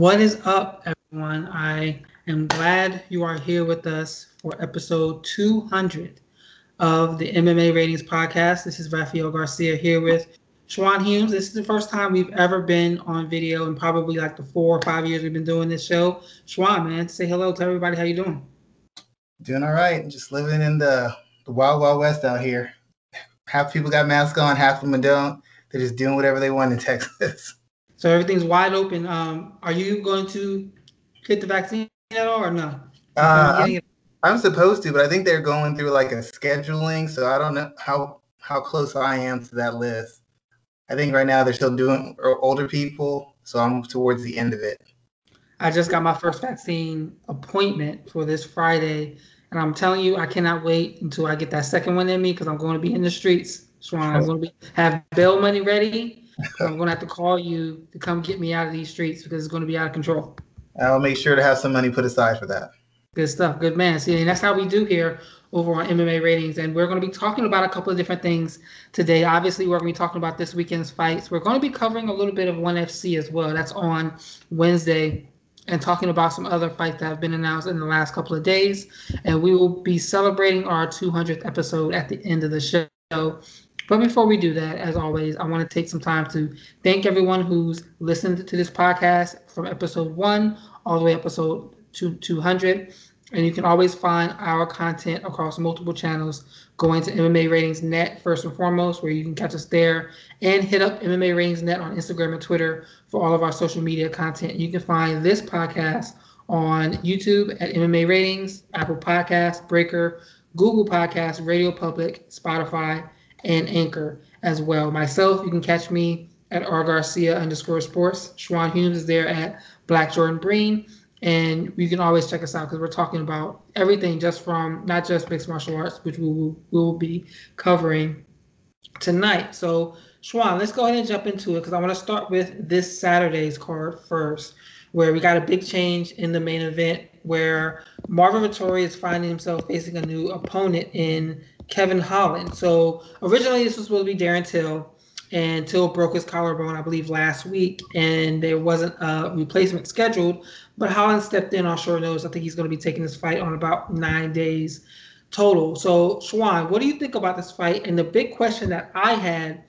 What is up, everyone? I am glad you are here with us for episode 200 of the MMA Ratings Podcast. This is Rafael Garcia here with Schwan Humes. This is the first time we've ever been on video in probably like the four or five years we've been doing this show. Schwan, man, say hello to everybody. How you doing? Doing all right. Just living in the, the wild, wild west out here. Half people got masks on, half of them don't. They're just doing whatever they want in Texas. So everything's wide open. Um, are you going to get the vaccine at all or no? Uh, I'm, I'm, supposed to, but I think they're going through like a scheduling, so I don't know how how close I am to that list. I think right now they're still doing older people, so I'm towards the end of it. I just got my first vaccine appointment for this Friday, and I'm telling you, I cannot wait until I get that second one in me because I'm going to be in the streets. So I'm going to be have bail money ready I'm gonna have to call you to come get me out of these streets because it's gonna be out of control. I'll make sure to have some money put aside for that. Good stuff, good man. See, and that's how we do here over on MMA ratings, and we're going to be talking about a couple of different things today. Obviously, we're going to be talking about this weekend's fights. We're going to be covering a little bit of ONE FC as well. That's on Wednesday, and talking about some other fights that have been announced in the last couple of days. And we will be celebrating our 200th episode at the end of the show. But before we do that, as always, I want to take some time to thank everyone who's listened to this podcast from episode one all the way episode two, 200. And you can always find our content across multiple channels. Going to MMA Ratings Net first and foremost, where you can catch us there, and hit up MMA Ratings Net on Instagram and Twitter for all of our social media content. You can find this podcast on YouTube at MMA Ratings, Apple Podcasts, Breaker, Google Podcasts, Radio Public, Spotify, and Anchor as well. Myself, you can catch me at R Garcia underscore sports. Schwan Humes is there at Black Jordan Breen. And you can always check us out because we're talking about everything just from not just mixed martial arts, which we will, we will be covering tonight. So, Schwan, let's go ahead and jump into it because I want to start with this Saturday's card first, where we got a big change in the main event where Marvin Vettori is finding himself facing a new opponent in Kevin Holland. So originally this was supposed to be Darren Till, and Till broke his collarbone, I believe, last week, and there wasn't a replacement scheduled. But Holland stepped in on short notice. I think he's going to be taking this fight on about nine days total. So, Schwan, what do you think about this fight? And the big question that I had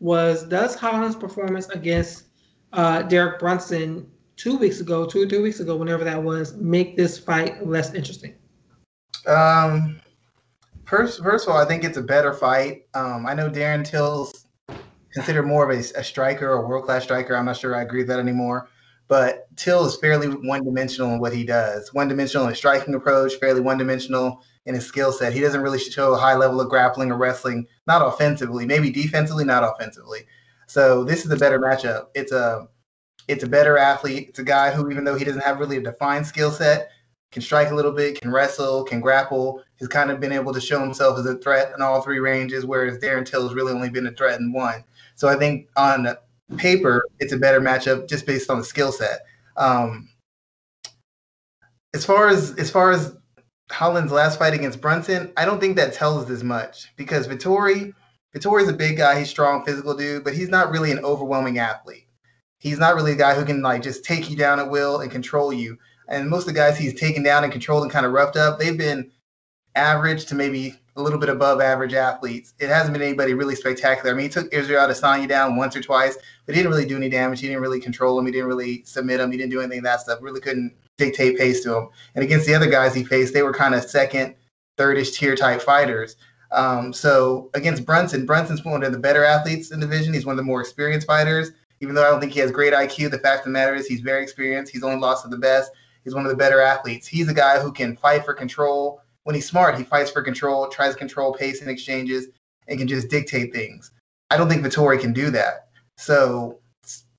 was, does Holland's performance against uh, Derek Brunson two weeks ago, two or three weeks ago, whenever that was, make this fight less interesting? Um, First, first of all, I think it's a better fight. Um, I know Darren Till's considered more of a, a striker or world class striker. I'm not sure I agree with that anymore. But Till is fairly one dimensional in what he does. One dimensional in his striking approach, fairly one dimensional in his skill set. He doesn't really show a high level of grappling or wrestling, not offensively, maybe defensively, not offensively. So this is a better matchup. It's a it's a better athlete. It's a guy who, even though he doesn't have really a defined skill set, can strike a little bit, can wrestle, can grapple. He's kind of been able to show himself as a threat in all three ranges, whereas Darren Till has really only been a threat in one. So I think on paper, it's a better matchup just based on the skill set. Um, as far as as far as Holland's last fight against Brunson, I don't think that tells as much because Vettori Vettori's a big guy, he's strong, physical dude, but he's not really an overwhelming athlete. He's not really a guy who can like just take you down at will and control you. And most of the guys he's taken down and controlled and kind of roughed up, they've been average to maybe a little bit above average athletes. It hasn't been anybody really spectacular. I mean, he took Israel Adesanya down once or twice, but he didn't really do any damage. He didn't really control him. He didn't really submit him. He didn't do anything of that stuff. Really couldn't dictate pace to him. And against the other guys he faced, they were kind of second, thirdish tier type fighters. Um, so against Brunson, Brunson's one of the better athletes in the division. He's one of the more experienced fighters. Even though I don't think he has great IQ, the fact of the matter is he's very experienced. He's only lost to the best. He's one of the better athletes. He's a guy who can fight for control. When he's smart, he fights for control, tries to control pace and exchanges, and can just dictate things. I don't think Vettori can do that. So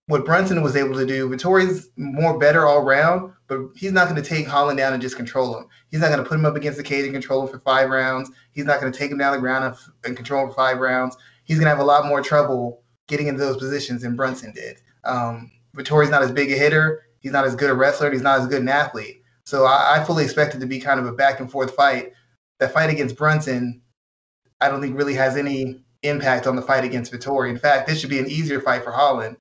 what Brunson was able to do, Vettori's more better all round, but he's not going to take Holland down and just control him. He's not going to put him up against the cage and control him for five rounds. He's not going to take him down the ground and control him for five rounds. He's going to have a lot more trouble getting into those positions than Brunson did. Um, Vettori's not as big a hitter. He's not as good a wrestler. He's not as good an athlete. So I, I fully expect it to be kind of a back and forth fight. That fight against Brunson, I don't think really has any impact on the fight against Vettori. In fact, this should be an easier fight for Holland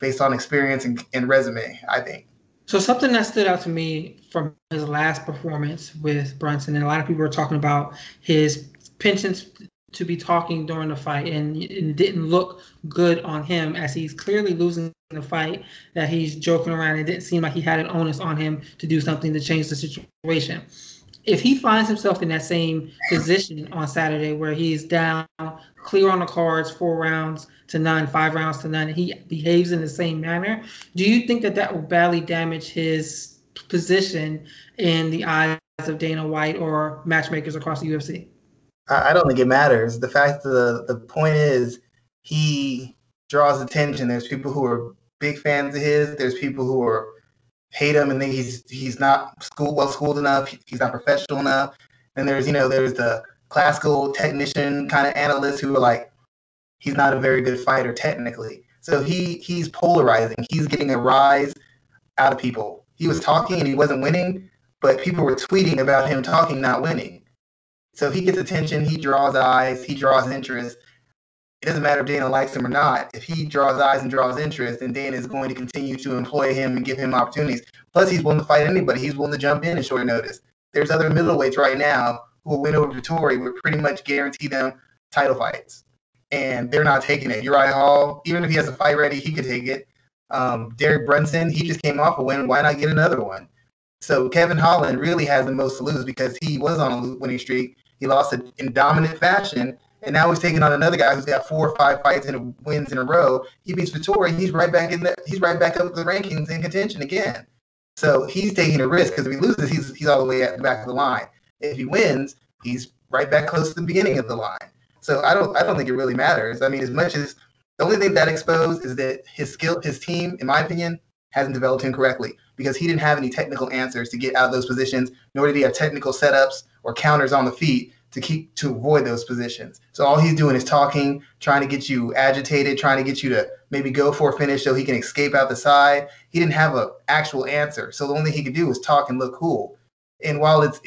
based on experience and, and resume, I think. So something that stood out to me from his last performance with Brunson, and a lot of people were talking about his penchant to be talking during the fight, and it didn't look good on him as he's clearly losing the fight. That he's joking around. It didn't seem like he had an onus on him to do something to change the situation. If he finds himself in that same position on Saturday, where he's down, clear on the cards, four rounds to none, five rounds to none, and he behaves in the same manner. Do you think that that will badly damage his position in the eyes of Dana White or matchmakers across the UFC? I don't think it matters. The fact the the point is he draws attention. There's people who are big fans of his. There's people who are hate him and think he's he's not school well schooled enough. He's not professional enough. And there's you know there's the classical technician kind of analysts who are like he's not a very good fighter technically. So he he's polarizing. He's getting a rise out of people. He was talking and he wasn't winning, but people were tweeting about him talking not winning. So he gets attention, he draws eyes, he draws interest. It doesn't matter if Dana likes him or not. If he draws eyes and draws interest, then Dana is going to continue to employ him and give him opportunities. Plus, he's willing to fight anybody. He's willing to jump in at short notice. There's other middleweights right now who win over Vettori would pretty much guarantee them title fights. And they're not taking it. Uriah Hall, even if he has a fight ready, he could take it. Um, Derek Brunson, he just came off a win. Why not get another one? So Kevin Holland really has the most to lose because he was on a winning streak he lost it in dominant fashion, and now he's taking on another guy who's got four or five fights and wins in a row. He beats Vettori, he's right back in the he's right back up the rankings in contention again. So he's taking a risk because if he loses, he's he's all the way at the back of the line. If he wins, he's right back close to the beginning of the line. So I don't I don't think it really matters. I mean, as much as the only thing that exposed is that his skill, his team, in my opinion, hasn't developed him correctly because he didn't have any technical answers to get out of those positions, nor did he have technical setups or counters on the feet to keep to avoid those positions. So all he's doing is talking, trying to get you agitated, trying to get you to maybe go for a finish so he can escape out the side. He didn't have an actual answer, so the only thing he could do was talk and look cool. And while it's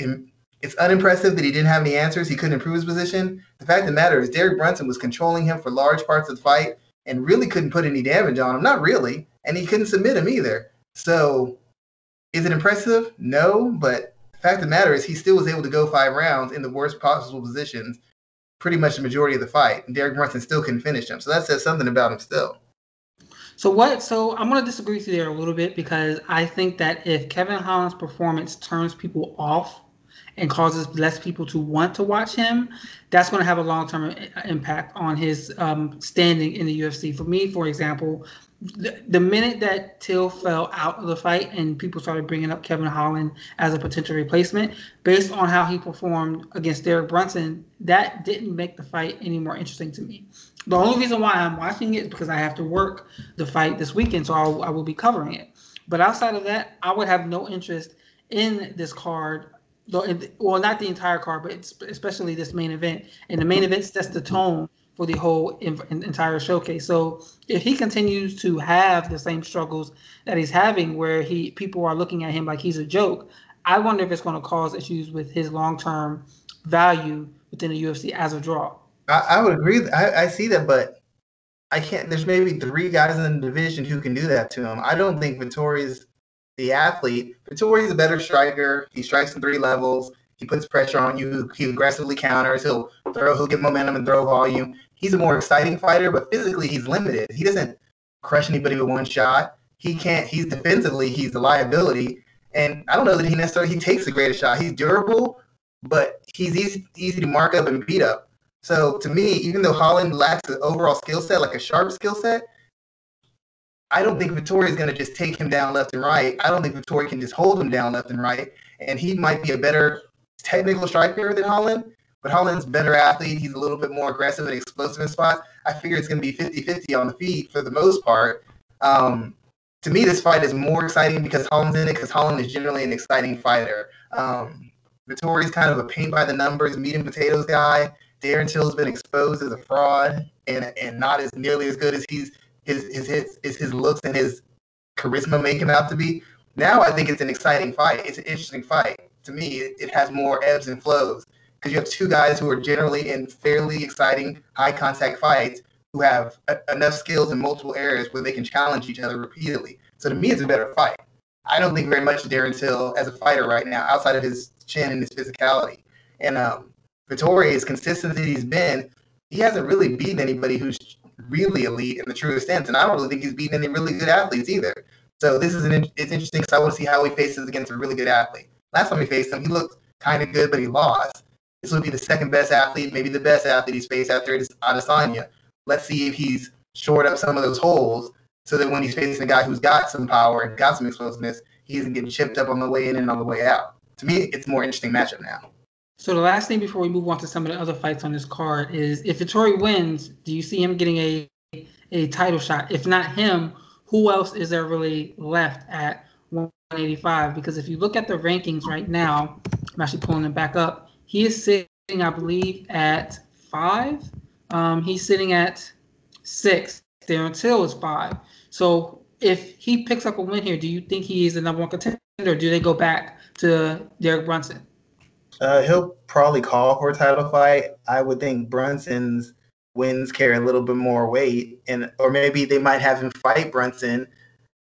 it's unimpressive that he didn't have any answers, he couldn't improve his position. The fact of the matter is, Derek Brunson was controlling him for large parts of the fight and really couldn't put any damage on him. Not really, and he couldn't submit him either. So, is it impressive? No, but fact of the matter is, he still was able to go five rounds in the worst possible positions, pretty much the majority of the fight. And Derek Brunson still couldn't finish him. So that says something about him still. So what? So I'm to disagree with you there a little bit because I think that if Kevin Holland's performance turns people off and causes less people to want to watch him, that's going to have a long-term impact on his um, standing in the UFC. For me, for example, the, minute that Till fell out of the fight and people started bringing up Kevin Holland as a potential replacement, based on how he performed against Derek Brunson, that didn't make the fight any more interesting to me. The only reason why I'm watching it is because I have to work the fight this weekend, so I'll, I will be covering it. But outside of that, I would have no interest in this card well, not the entire card, but especially this main event. And the main event sets the tone for the whole in, entire showcase. So if he continues to have the same struggles that he's having, where he people are looking at him like he's a joke, I wonder if it's going to cause issues with his long term value within the UFC as a draw. I, I would agree. I, I see that, but I can't. There's maybe three guys in the division who can do that to him. I don't think Vettori's the athlete. Vettori's a better striker. He strikes in three levels. He puts pressure on you. He aggressively counters. He'll throw. He'll get momentum and throw volume. He's a more exciting fighter, but physically he's limited. He doesn't crush anybody with one shot. He can't. He's defensively. He's a liability. And I don't know that he necessarily he takes the greatest shot. He's durable, but he's easy easy to mark up and beat up. So to me, even though Holland lacks an overall skill set, like a sharp skill set, I don't think Vettori is going to just take him down left and right. I don't think Vettori can just hold him down left and right. And he might be a better technical striker than Holland, but Holland's better athlete. He's a little bit more aggressive and explosive in spots. I figure it's going to be 50 50 on the feet for the most part. Um, to me, this fight is more exciting because Holland's in it, because Holland is generally an exciting fighter. Um, Vettori's kind of a paint by the numbers, meat and potatoes guy. Darren Till's been exposed as a fraud and, and not as nearly as good as he's his his his, his, his looks and his charisma make him out to be. Now I think it's an exciting fight. It's an interesting fight. To me, it, it has more ebbs and flows because you have two guys who are generally in fairly exciting high contact fights who have a, enough skills in multiple areas where they can challenge each other repeatedly. So to me, it's a better fight. I don't think very much of Darren Till as a fighter right now, outside of his chin and his physicality. And um, Vettori, as consistent as he's been, he hasn't really beaten anybody who's really elite in the truest sense. And I don't really think he's beaten any really good athletes either. So this is an it's interesting because I want to see how he faces against a really good athlete. Last time he faced him, he looked kind of good, but he lost. This would be the second best athlete, maybe the best athlete he's faced after Adesanya. Let's see if he's shored up some of those holes so that when he's facing a guy who's got some power and got some explosiveness, he isn't getting chipped up on the way in and on the way out. To me, it's more interesting matchup now. So the last thing before we move on to some of the other fights on this card is if Vettori wins, do you see him getting a a title shot? If not him, who else is there really left at 185? Because if you look at the rankings right now, I'm actually pulling them back up. He is sitting, I believe, at five. Um, he's sitting at six. Darren Till is five. So if he picks up a win here, do you think he is the number one contender? Or do they go back to Derek Brunson? Uh, he'll probably call for a title fight. I would think Brunson's wins carry a little bit more weight, and or maybe they might have him fight Brunson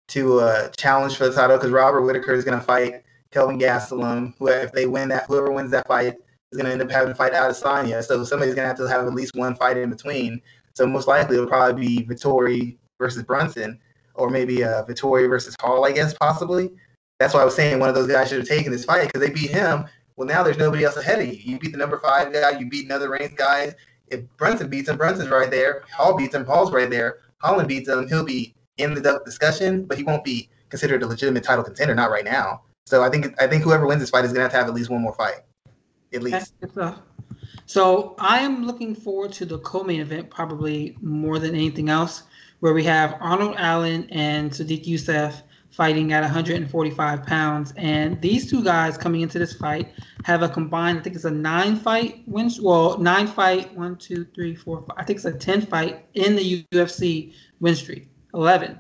to uh, challenge for the title because Robert Whitaker is going to fight Kelvin Gastelum. Who, if they win that, whoever wins that fight going to end up having to fight Adesanya. So somebody's going to have to have at least one fight in between. So most likely it'll probably be Vettori versus Brunson, or maybe uh, Vettori versus Hall, I guess possibly. That's why I was saying one of those guys should have taken this fight because they beat him. Well, now there's nobody else ahead of you. You beat the number five guy. You beat another ranked guy. If Brunson beats him, Brunson's right there. Hall beats him, Hall's right there. Holland beats him, he'll be in the discussion, but he won't be considered a legitimate title contender. Not right now. So I think I think whoever wins this fight is going to have to have at least one more fight, at least. So I am looking forward to the co-main event probably more than anything else, where we have Arnold Allen and Sodiq Yusuff fighting at 145 pounds. And these two guys coming into this fight have a combined, I think it's a nine fight win, well, nine fight, one, two, three, four, five. I think it's a 10 fight in the UFC win streak. 11.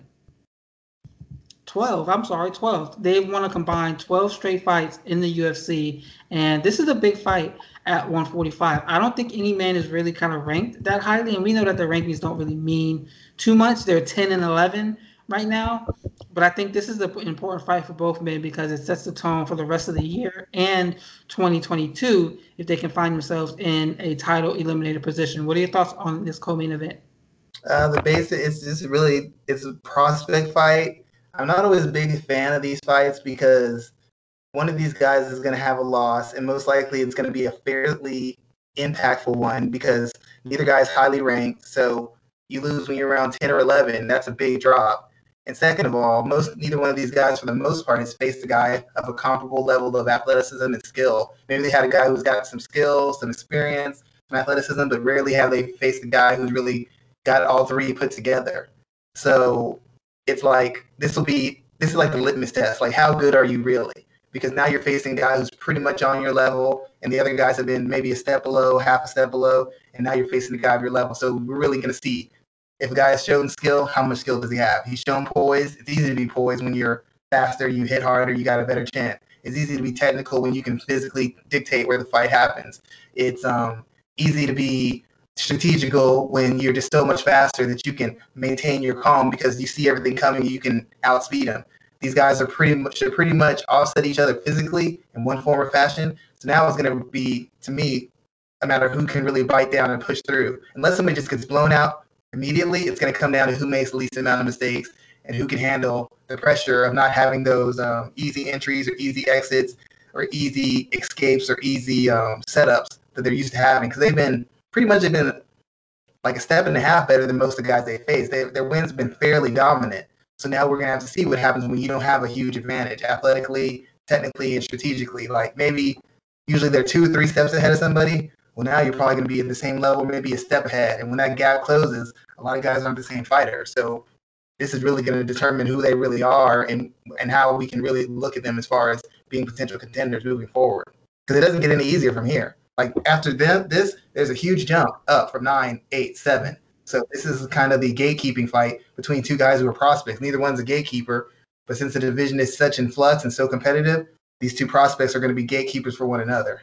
12. I'm sorry, 12. They've won a combined 12 straight fights in the UFC, and this is a big fight at 145. I don't think any man is really kind of ranked that highly, and we know that the rankings don't really mean too much. They're 10 and 11 right now, but I think this is an important fight for both men because it sets the tone for the rest of the year and 2022 if they can find themselves in a title eliminated position. What are your thoughts on this co-main event? Uh, the basic is just really it's a prospect fight I'm not always a big fan of these fights because one of these guys is going to have a loss, and most likely it's going to be a fairly impactful one because neither guy is highly ranked. So you lose when you're around 10 or 11. That's a big drop. And second of all, most neither one of these guys, for the most part, has faced a guy of a comparable level of athleticism and skill. Maybe they had a guy who's got some skills, some experience, some athleticism, but rarely have they faced a guy who's really got all three put together. So it's like this will be this is like the litmus test. Like how good are you really? Because now you're facing a guy who's pretty much on your level, and the other guys have been maybe a step below, half a step below, and now you're facing the guy of your level. So we're really going to see if a guy has shown skill, how much skill does he have? He's shown poise. It's easy to be poised when you're faster, you hit harder, you got a better chance. It's easy to be technical when you can physically dictate where the fight happens. It's um, easy to be strategical when you're just so much faster that you can maintain your calm because you see everything coming. You can outspeed them. These guys are pretty much should pretty much offset each other physically in one form or fashion. So now it's going to be to me a matter of who can really bite down and push through. Unless somebody just gets blown out immediately, it's going to come down to who makes the least amount of mistakes and who can handle the pressure of not having those um, easy entries or easy exits or easy escapes or easy um, setups that they're used to having because they've been pretty much have been like a step and a half better than most of the guys they face. They, their wins been fairly dominant. So now we're gonna have to see what happens when you don't have a huge advantage athletically, technically, and strategically. Like maybe usually they're two, three steps ahead of somebody. Well, now you're probably gonna be at the same level, maybe a step ahead. And when that gap closes, a lot of guys aren't the same fighter. So this is really going to determine who they really are and and how we can really look at them as far as being potential contenders moving forward. Because it doesn't get any easier from here. Like after them, this there's a huge jump up from nine, eight, seven. So this is kind of the gatekeeping fight between two guys who are prospects. Neither one's a gatekeeper, but since the division is such in flux and so competitive, these two prospects are going to be gatekeepers for one another.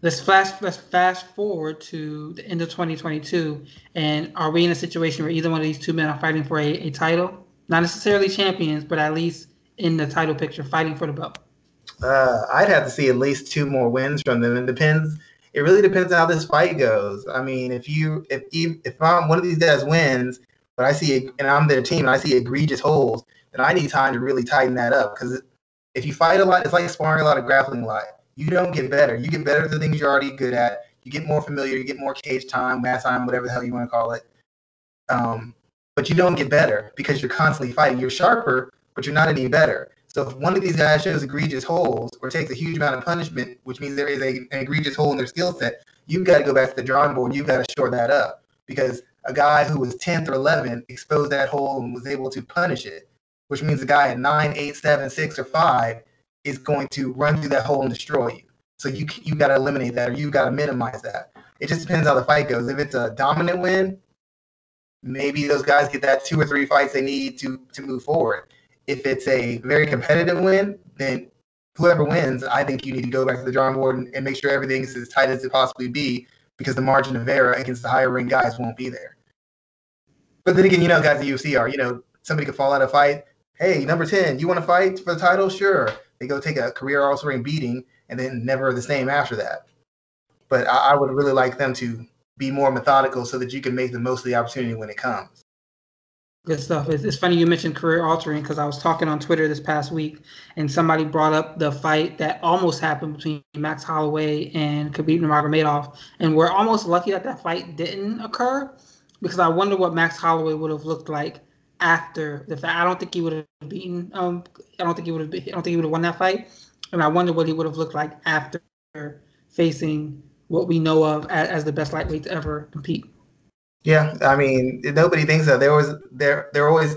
Let's fast let's fast forward to the end of 2022, and are we in a situation where either one of these two men are fighting for a, a title? Not necessarily champions, but at least in the title picture, fighting for the belt? Uh, I'd have to see at least two more wins from them. It depends. It really depends on how this fight goes. I mean, if you if if I'm one of these guys wins, but I see and I'm their team and I see egregious holes, then I need time to really tighten that up. Because if you fight a lot, it's like sparring a lot of grappling a lot. You don't get better. You get better at the things you're already good at. You get more familiar. You get more cage time, mat time, whatever the hell you want to call it. Um, but you don't get better because you're constantly fighting. You're sharper, but you're not any better. So if one of these guys shows egregious holes or takes a huge amount of punishment, which means there is a, an egregious hole in their skill set, you've got to go back to the drawing board. You've got to shore that up because a guy who was 10th or 11th exposed that hole and was able to punish it, which means a guy at 9, 8, 7, 6, or 5 is going to run through that hole and destroy you. So you you got to eliminate that or you got to minimize that. It just depends how the fight goes. If it's a dominant win, maybe those guys get that two or three fights they need to to move forward if it's a very competitive win, then whoever wins, I think you need to go back to the drawing board and, and make sure everything's as tight as it possibly be because the margin of error against the higher ring guys won't be there. But then again, you know, guys, the UFC are, you know, somebody could fall out of fight. Hey, number 10, you want to fight for the title? Sure. They go take a career also ring beating and then never the same after that. But I, I would really like them to be more methodical so that you can make the most of the opportunity when it comes. Good stuff. It's, it's funny you mentioned career altering because I was talking on Twitter this past week and somebody brought up the fight that almost happened between Max Holloway and Khabib Nurmagomedov, and we're almost lucky that that fight didn't occur because I wonder what Max Holloway would have looked like after the fact. I don't think he would have beaten. Um, I don't think he would have. I don't think he would have won that fight, and I wonder what he would have looked like after facing what we know of as, as the best lightweight to ever compete. Yeah, I mean, nobody thinks that. There was there they're always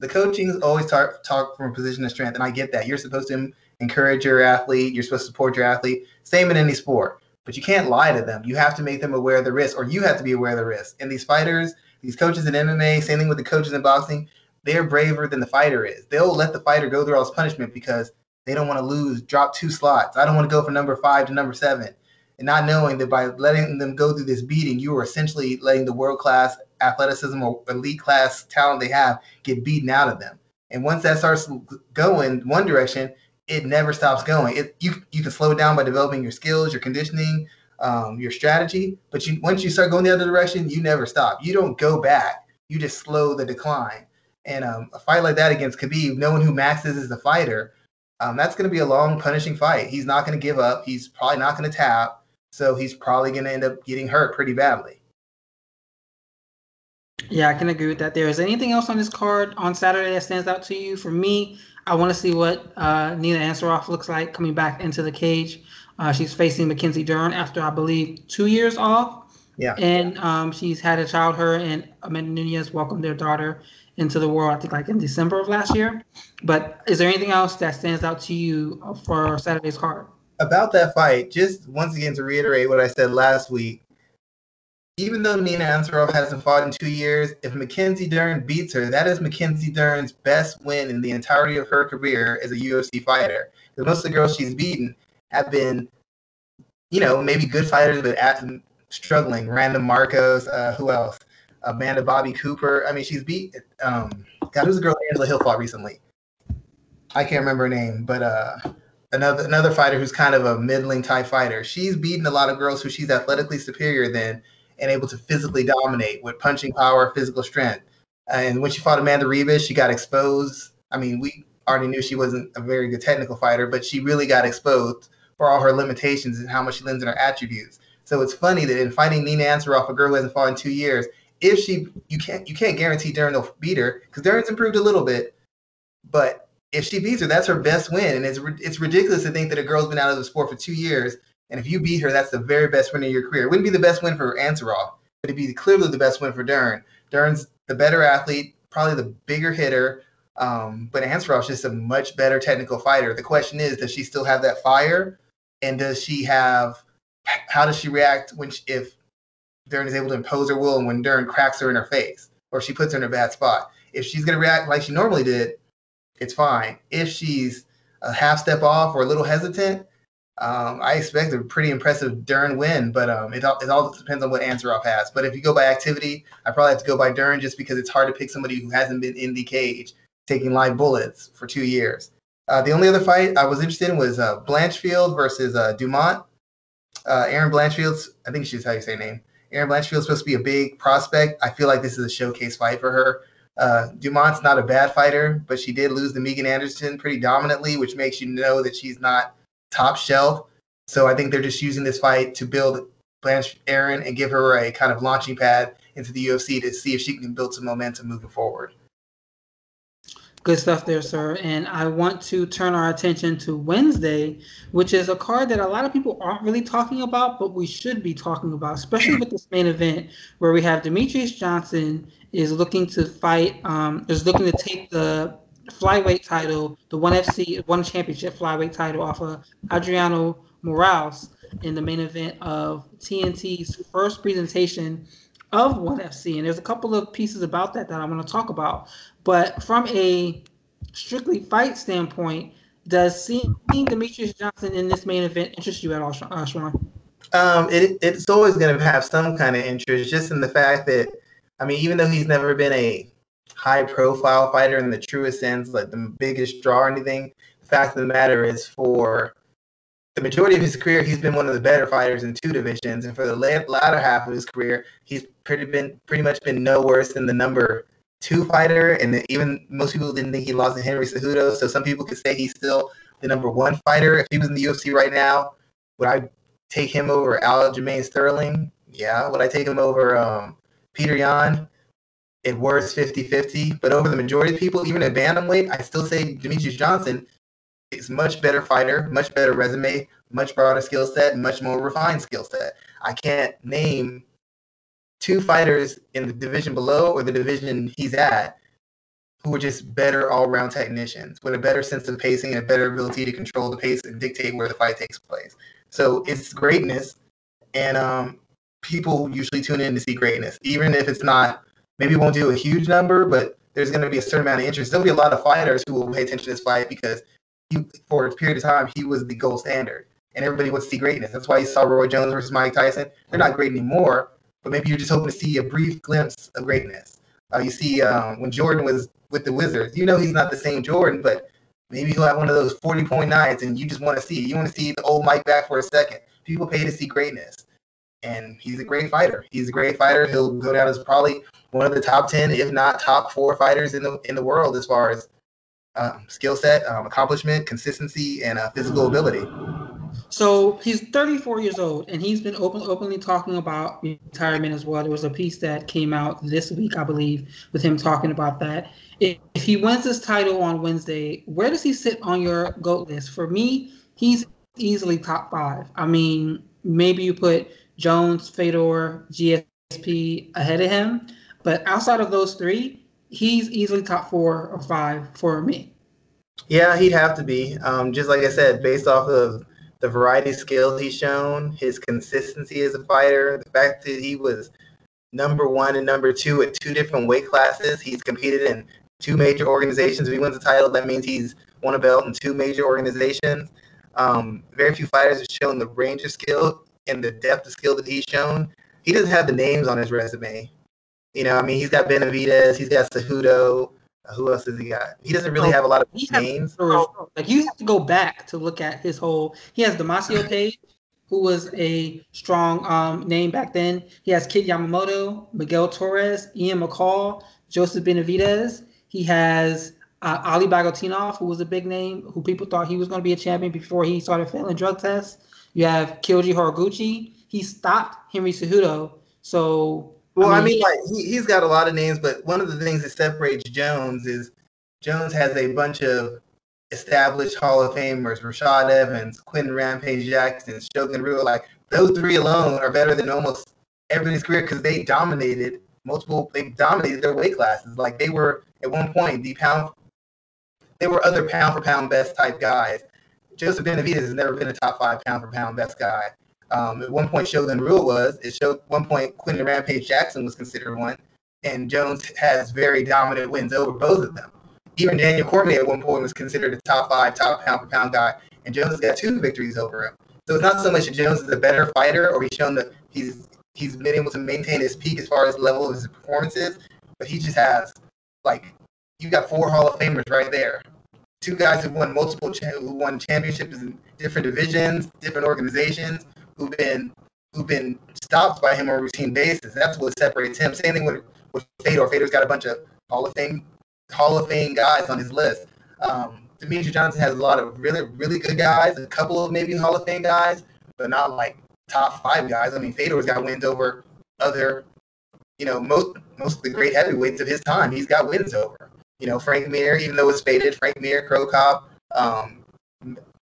the coaching always talk talk from a position of strength, and I get that. You're supposed to encourage your athlete. You're supposed to support your athlete. Same in any sport, but you can't lie to them. You have to make them aware of the risk, or you have to be aware of the risk. And these fighters, these coaches in MMA, same thing with the coaches in boxing. They're braver than the fighter is. They'll let the fighter go through all this punishment because they don't want to lose, drop two slots. I don't want to go from number five to number seven and not knowing that by letting them go through this beating, you are essentially letting the world class athleticism or elite class talent they have get beaten out of them. And once that starts going one direction, it never stops going. It, you you can slow it down by developing your skills, your conditioning, um, your strategy. But you once you start going the other direction, you never stop. You don't go back. You just slow the decline. And um, a fight like that against Khabib, knowing who Max is a fighter, um, that's going to be a long, punishing fight. He's not going to give up. He's probably not going to tap. So he's probably going to end up getting hurt pretty badly. Yeah, I can agree with that. There is anything else on this card on Saturday that stands out to you? For me, I want to see what uh, Nina Ansaroff looks like coming back into the cage. Uh, she's facing Mackenzie Dern after, I believe, two years off. Yeah. And um, she's had a child. Her and Amanda Nunes welcomed their daughter into the world, I think, like in December of last year. But is there anything else that stands out to you for Saturday's card? About that fight, just once again to reiterate what I said last week, even though Nina Ansaroff hasn't fought in two years, if Mackenzie Dern beats her, that is Mackenzie Dern's best win in the entirety of her career as a UFC fighter. Because most of the girls she's beaten have been, you know, maybe good fighters, but struggling. Randa Markos, uh, who else? Amanda Bobby Cooper. I mean, she's beat. Um, God, who's the girl Angela Hill fought recently? I can't remember her name, but uh, another another fighter who's kind of a middling type fighter. She's beaten a lot of girls who she's athletically superior than and able to physically dominate with punching power, physical strength. And when she fought Amanda Ribas, she got exposed. I mean, we already knew she wasn't a very good technical fighter, but she really got exposed for all her limitations and how much she lends in her attributes. So it's funny that in fighting Nina Ansaroff, a girl who hasn't fought in two years, if she you can't you can't guarantee Dern will beat her because Dern's improved a little bit, but if she beats her, that's her best win. And it's it's ridiculous to think that a girl's been out of the sport for two years, and if you beat her, that's the very best win of your career. It wouldn't be the best win for Ansaroff, but it'd be clearly the best win for Dern. Dern's the better athlete, probably the bigger hitter, um, but Ansaroff's just a much better technical fighter. The question is, does she still have that fire, and does she have? How does she react when she, if Dern is able to impose her will, and when Dern cracks her in her face, or she puts her in a bad spot? If she's going to react like she normally did, it's fine. If she's a half step off or a little hesitant, um, I expect a pretty impressive Dern win, but um, it, all, it all depends on what Ansaroff has. But if you go by activity, I probably have to go by Dern just because it's hard to pick somebody who hasn't been in the cage taking live bullets for two years. Uh, the only other fight I was interested in was uh, Blanchfield versus uh, Dumont. Uh, Erin Blanchfield's, I think she's how you say her name. Erin Blanchfield's supposed to be a big prospect. I feel like this is a showcase fight for her. Uh, Dumont's not a bad fighter, but she did lose to Megan Anderson pretty dominantly, which makes you know that she's not top shelf. So I think they're just using this fight to build Blanche Erin and give her a kind of launching pad into the UFC to see if she can build some momentum moving forward. Good stuff there, sir. And I want to turn our attention to Wednesday, which is a card that a lot of people aren't really talking about, but we should be talking about, especially with this main event where we have Demetrious Johnson is looking to fight, um, is looking to take the flyweight title, the ONE FC, one championship flyweight title off of Adriano Moraes in the main event of TNT's first presentation of ONE FC. And there's a couple of pieces about that that I want to talk about. But from a strictly fight standpoint, does seeing Demetrious Johnson in this main event interest you at all, uh, Sean? Um, it, it's always going to have some kind of interest, just in the fact that, I mean, even though he's never been a high profile fighter in the truest sense, like the biggest draw or anything, the fact of the matter is for the majority of his career, he's been one of the better fighters in two divisions, and for the latter half of his career, he's pretty been pretty much been no worse than the number two fighter, and even most people didn't think he lost to Henry Cejudo. So some people could say he's still the number one fighter. If he was in the UFC right now, would I take him over Al Aljamain Sterling? Yeah. Would I take him over um, Petr Yan? At worst, 50-50. But over the majority of people, even at bantamweight, I still say Demetrious Johnson is much better fighter, much better resume, much broader skill set, much more refined skill set. I can't name two fighters in the division below or the division he's at who are just better all round technicians with a better sense of pacing and a better ability to control the pace and dictate where the fight takes place. So it's greatness, and um, people usually tune in to see greatness, even if it's not. Maybe it won't do a huge number, but there's going to be a certain amount of interest. There'll be a lot of fighters who will pay attention to this fight because he, for a period of time, he was the gold standard, and everybody to see greatness. That's why you saw Roy Jones versus Mike Tyson. They're not great anymore, but maybe you're just hoping to see a brief glimpse of greatness. Uh, you see, um, when Jordan was with the Wizards, you know he's not the same Jordan, but maybe he'll have one of those 40 point nights and you just want to see. You want to see the old Mike back for a second. People pay to see greatness. And he's a great fighter. He's a great fighter. He'll go down as probably one of the top 10, if not top four fighters in the in the world as far as um, skill set, um, accomplishment, consistency, and uh, physical ability. So he's 34 years old, and he's been open, openly talking about retirement as well. There was a piece that came out this week, I believe, with him talking about that. If, if he wins this title on Wednesday, where does he sit on your GOAT list? For me, he's easily top five. I mean, maybe you put Jones, Fedor, GSP ahead of him, but outside of those three, he's easily top four or five for me. Yeah, he'd have to be. Um, just like I said, based off of the variety of skills he's shown, his consistency as a fighter, the fact that he was number one and number two at two different weight classes. He's competed in two major organizations. If he wins the title, that means he's won a belt in two major organizations. Um, very few fighters have shown the range of skill and the depth of skill that he's shown. He doesn't have the names on his resume. You know, I mean, he's got Benavidez, he's got Cejudo, who else has he got? He doesn't really have a lot of he names. Has, like you have to go back to look at his whole. He has Damacio Page, who was a strong um, name back then. He has Kid Yamamoto, Miguel Torres, Ian McCall, Joseph Benavidez. He has uh, Ali Bagautinov, who was a big name, who people thought he was going to be a champion before he started failing drug tests. You have Kyoji Horiguchi. He stopped Henry Cejudo. So well, I mean, I mean like he, he's got a lot of names, but one of the things that separates Jones is Jones has a bunch of established Hall of Famers, Rashad Evans, Quinton Rampage Jackson, Shogun Rua. Like those three alone are better than almost everybody's career because they dominated multiple. They dominated their weight classes. Like they were at one point the pound. They were other pound for pound best type guys. Joseph Benavidez has never been a top five pound for pound best guy. Um, at one point, Shogun Rua was. It showed one point Quinton Rampage Jackson was considered one, and Jones has very dominant wins over both of them. Even Daniel Cormier at one point was considered a top five, top pound for pound guy, and Jones has got two victories over him. So it's not so much that Jones is a better fighter or he's shown that he's he's been able to maintain his peak as far as level of his performances, but he just has like you've got four Hall of Famers right there. two guys who won multiple who won championships in different divisions, different organizations, who've been who've been stopped by him on a routine basis. That's what separates him. Same thing with with Fedor. Fedor's got a bunch of Hall of Fame Hall of Fame guys on his list. Um, Demetrious Johnson has a lot of really really good guys, a couple of maybe Hall of Fame guys, but not like top five guys. I mean, Fedor's got wins over other, you know, most most of the great heavyweights of his time. He's got wins over. You know, Frank Mir, even though it's faded, Frank Mir, Cro Cop, um,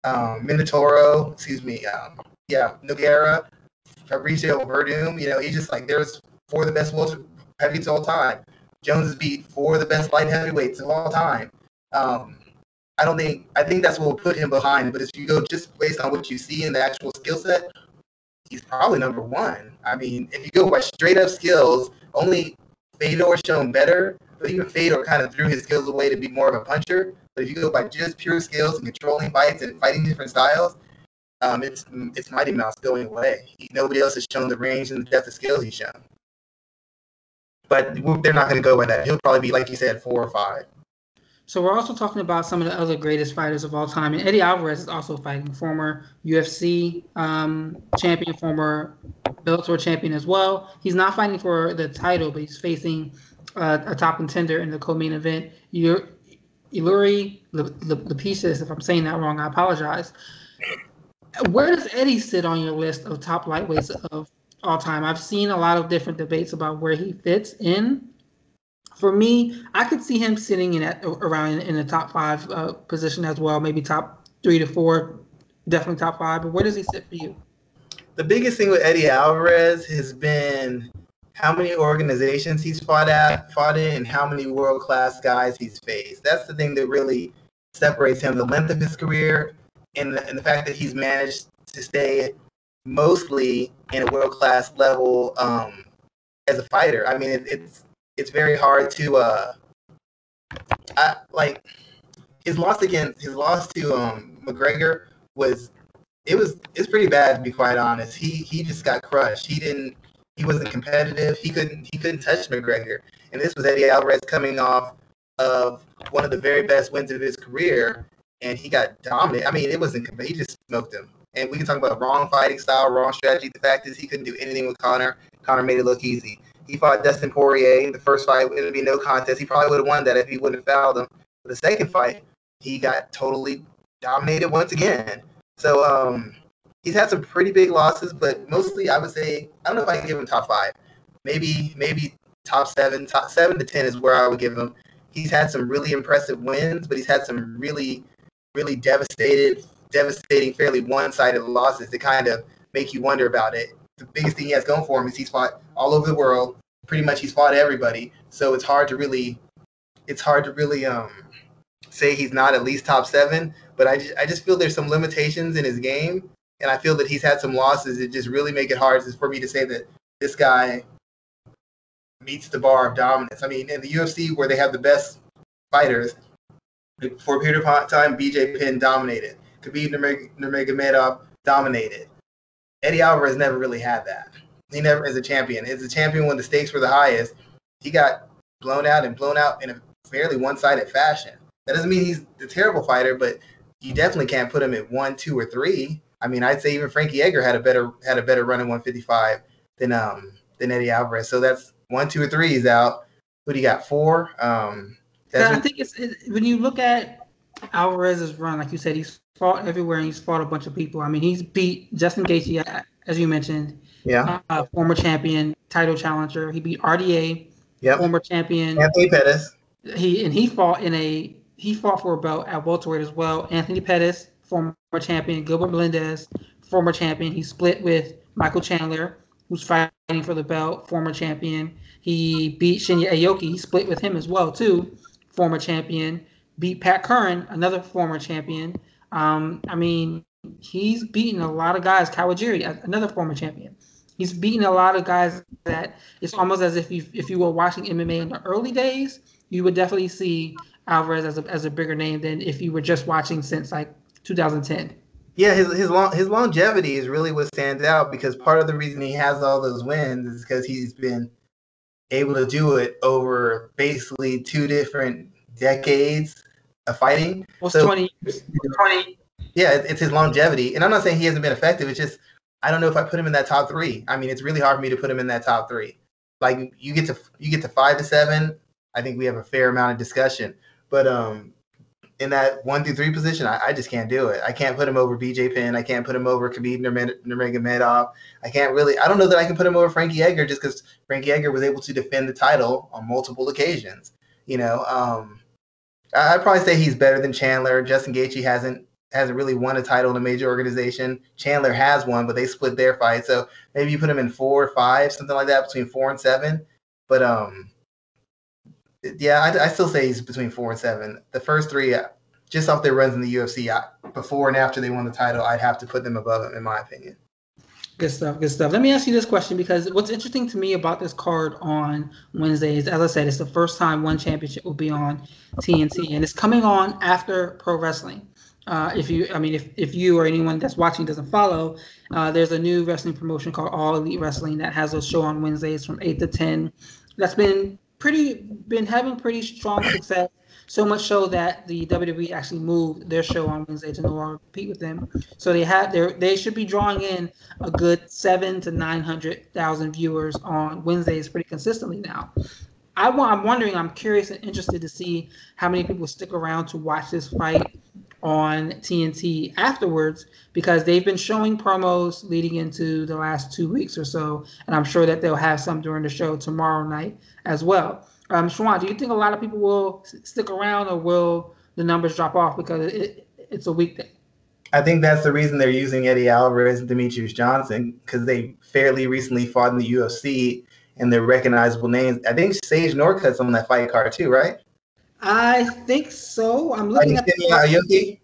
um, Minotauro, excuse me, um, yeah, Nogueira, Fabricio Werdum. You know, he's just like there's four of the best welter heavyweights of all time. Jones has beat four of the best light heavyweights of all time. Um, I don't think I think that's what will put him behind. But if you go just based on what you see in the actual skill set, he's probably number one. I mean, if you go by straight up skills, only Fedor shown better, but even Fedor kind of threw his skills away to be more of a puncher. But if you go by just pure skills and controlling fights and fighting different styles, um, it's it's Mighty Mouse going away. Nobody else has shown the range and the depth of skill he's shown. But they're not going to go by that. He'll probably be, like you said, four or five. So we're also talking about some of the other greatest fighters of all time, and Eddie Alvarez is also fighting, former UFC um, champion, former Bellator champion as well. He's not fighting for the title, but he's facing uh, a top contender in the co-main event. Iuri Lapicus, if I'm saying that wrong, I apologize. Where does Eddie sit on your list of top lightweights of all time? I've seen a lot of different debates about where he fits in for me, I could see him sitting in at around in, the top five uh, position as well, maybe top three to four, definitely top five. But where does he sit for you? The biggest thing with Eddie Alvarez has been how many organizations he's fought at, fought in, and how many world class guys he's faced. That's the thing that really separates him: the length of his career, and the, and the fact that he's managed to stay mostly in a world class level um, as a fighter. I mean, it, it's it's very hard to uh I, like his loss against his loss to um McGregor was it was it's pretty bad to be quite honest. He he just got crushed. He didn't he wasn't competitive. He couldn't he couldn't touch McGregor. And this was Eddie Alvarez coming off of one of the very best wins of his career, and he got dominated. I mean, it wasn't he just smoked him. And we can talk about wrong fighting style, wrong strategy. The fact is, he couldn't do anything with Conor. Conor made it look easy. He fought Dustin Poirier. The first fight it would be no contest. He probably would have won that if he wouldn't have fouled him. But the second fight, he got totally dominated once again. So um, he's had some pretty big losses, but mostly I would say I don't know if I can give him top five. Maybe maybe top seven, top seven to ten is where I would give him. He's had some really impressive wins, but he's had some really, really devastated, devastating, fairly one-sided losses that kind of make you wonder about it the biggest thing he has going for him is he's fought all over the world. Pretty much, he's fought everybody. So it's hard to really, it's hard to really um, say he's not at least top seven. But I just, I just feel there's some limitations in his game, and I feel that he's had some losses that just really make it hard for me to say that this guy meets the bar of dominance. I mean, in the UFC where they have the best fighters, for a period of time, BJ Penn dominated. Khabib Nurmagomedov dominated. Eddie Alvarez never really had that. He never is a champion. Is a champion when the stakes were the highest, he got blown out and blown out in a fairly one-sided fashion. That doesn't mean he's a terrible fighter, but you definitely can't put him at one, two, or three. I mean, I'd say even Frankie Edgar had a better had a better run in 155 than um than Eddie Alvarez. So that's one, two, or three. He's out. Who do you got? Four. Um, yeah, I think it's it, when you look at Alvarez's run, like you said, he's fought everywhere and he's fought a bunch of people. I mean, he's beat Justin Gaethje, as you mentioned. Yeah. Uh, former champion, title challenger. He beat RDA. Yep. Former champion. Anthony Pettis. He and he fought in a he fought for a belt at welterweight as well. Anthony Pettis, former champion. Gilbert Melendez, former champion. He split with Michael Chandler, who's fighting for the belt, former champion. He beat Shinya Aoki. He split with him as well too, former champion. Beat Pat Curran, another former champion. Um, I mean, he's beaten a lot of guys. Kawajiri, another former champion. He's beaten a lot of guys that it's almost as if you if you were watching MMA in the early days, you would definitely see Alvarez as a as a bigger name than if you were just watching since like 2010. Yeah, his his long his longevity is really what stands out because part of the reason he has all those wins is because he's been able to do it over basically two different decades of fighting. Well, so, 20, 20. Yeah, it's his longevity, and I'm not saying he hasn't been effective. It's just I don't know if I put him in that top three. I mean, it's really hard for me to put him in that top three. Like you get to you get to five to seven. I think we have a fair amount of discussion, but um, in that one through three position, I, I, just can't do it. I can't put him over BJ Penn. I can't put him over Khabib Nurmagomedov. I can't really. I don't know that I can put him over Frankie Edgar just because Frankie Edgar was able to defend the title on multiple occasions. You know, um, I, I'd probably say he's better than Chandler. Justin Gaethje hasn't hasn't really won a title in a major organization. Chandler has one, but they split their fight. So maybe you put him in four or five, something like that, between four and seven. But um, yeah, I, I, still say he's between four and seven. The first three, uh, just off their runs in the UFC, I, before and after they won the title, I'd have to put them above him, in my opinion. Good stuff. Good stuff. Let me ask you this question because what's interesting to me about this card on Wednesday is, as I said, it's the first time one championship will be on TNT, and it's coming on after pro wrestling. Uh, if you, I mean, if, if you or anyone that's watching doesn't follow, uh, there's a new wrestling promotion called All Elite Wrestling that has a show on Wednesdays from eight to ten. That's been pretty been having pretty strong success. So much so that the WWE actually moved their show on Wednesday to no longer compete with them. So they have their they should be drawing in a good seven to nine hundred thousand viewers on Wednesdays pretty consistently now. I I'm wondering, I'm curious and interested to see how many people stick around to watch this fight on TNT afterwards because they've been showing promos leading into the last two weeks or so, and I'm sure that they'll have some during the show tomorrow night as well. Um, Shawan, do you think a lot of people will stick around, or will the numbers drop off because it, it's a weekday? I think that's the reason they're using Eddie Alvarez and Demetrious Johnson because they fairly recently fought in the UFC and they're recognizable names. I think Sage Northcutt's on that fight card too, right? I think so. I'm looking at Aoki.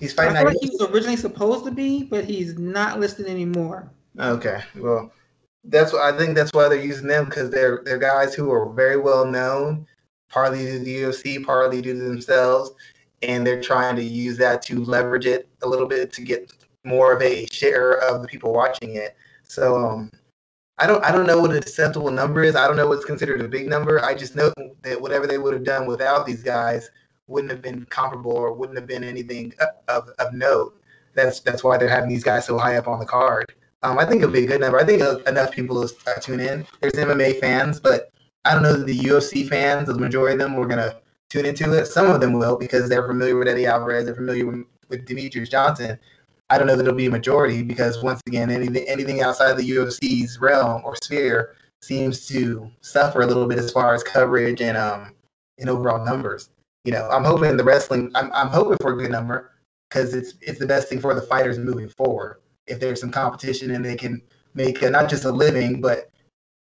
He's fighting. I feel like he was originally supposed to be, but he's not listed anymore. Okay, well, that's what I think. That's why they're using them because they're they're guys who are very well known, partly due to the UFC, partly due to themselves, and they're trying to use that to leverage it a little bit to get more of a share of the people watching it. So um, I don't I don't know what an acceptable number is. I don't know what's considered a big number. I just know that whatever they would have done without these guys wouldn't have been comparable or wouldn't have been anything of, of note. That's that's why they're having these guys so high up on the card. Um, I think it'll be a good number. I think enough people will tune in. There's MMA fans, but I don't know that the UFC fans, the majority of them, were gonna tune into it. Some of them will because they're familiar with Eddie Alvarez, they're familiar with, with Demetrious Johnson. I don't know that it'll be a majority because once again, anything anything outside the UFC's realm or sphere seems to suffer a little bit as far as coverage and um and overall numbers. You know, I'm hoping the wrestling. I'm I'm hoping for a good number because it's it's the best thing for the fighters moving forward. If there's some competition and they can make a, not just a living but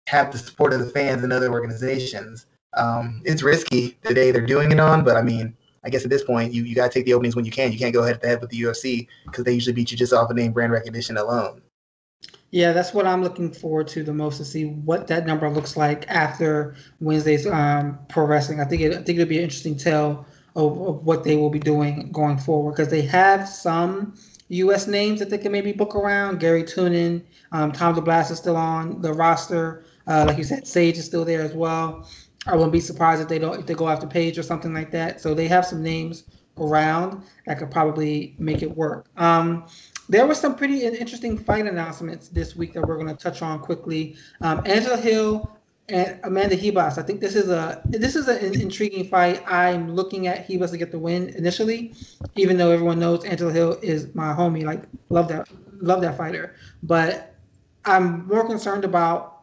have the support of the fans and other organizations. Um, it's risky the day they're doing it on, but I mean, I guess at this point, you, you got to take the openings when you can. You can't go head to head with the UFC because they usually beat you just off of name brand recognition alone. Yeah, that's what I'm looking forward to the most to see what that number looks like after Wednesday's um, pro wrestling. I think it, I think it'll be an interesting tell of, of what they will be doing going forward because they have some U.S. names that they can maybe book around. Garry Tonon, um, Tom DeBlass is still on the roster. Uh, like you said, Sage is still there as well. I wouldn't be surprised if they don't if they go after Page or something like that. So they have some names around that could probably make it work. Um, there were some pretty interesting fight announcements this week that we're going to touch on quickly. Um, Angela Hill and Amanda Ribas. I think this is a this is an intriguing fight. I'm looking at Ribas to get the win initially, even though everyone knows Angela Hill is my homie. Like love that love that fighter, but I'm more concerned about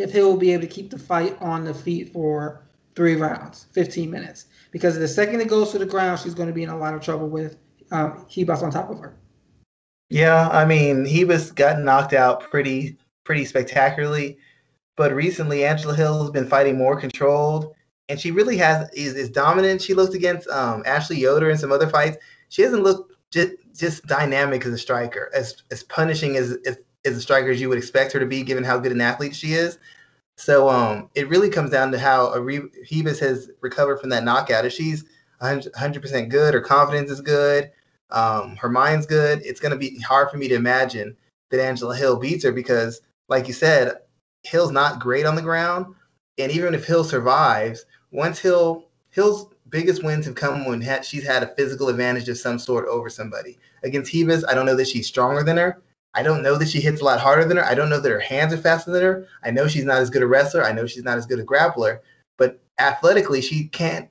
if he'll be able to keep the fight on the feet for three rounds, 15 minutes. Because the second it goes to the ground, she's going to be in a lot of trouble with um, Ribas on top of her. Yeah, I mean, Ribas got knocked out pretty pretty spectacularly, but recently Angela Hill has been fighting more controlled, and she really has is, is dominant. She looked against um, Ashley Yoder in some other fights. She hasn't looked just just dynamic as a striker, as as punishing as, as as a striker as you would expect her to be, given how good an athlete she is. So um, it really comes down to how Ribas has recovered from that knockout. If she's 100% good, her confidence is good, um, her mind's good, it's going to be hard for me to imagine that Angela Hill beats her because, like you said, Hill's not great on the ground. And even if Hill survives, once Hill Hill's biggest wins have come when she's had a physical advantage of some sort over somebody. Against Ribas, I don't know that she's stronger than her. I don't know that she hits a lot harder than her. I don't know that her hands are faster than her. I know she's not as good a wrestler. I know she's not as good a grappler. But athletically, she can't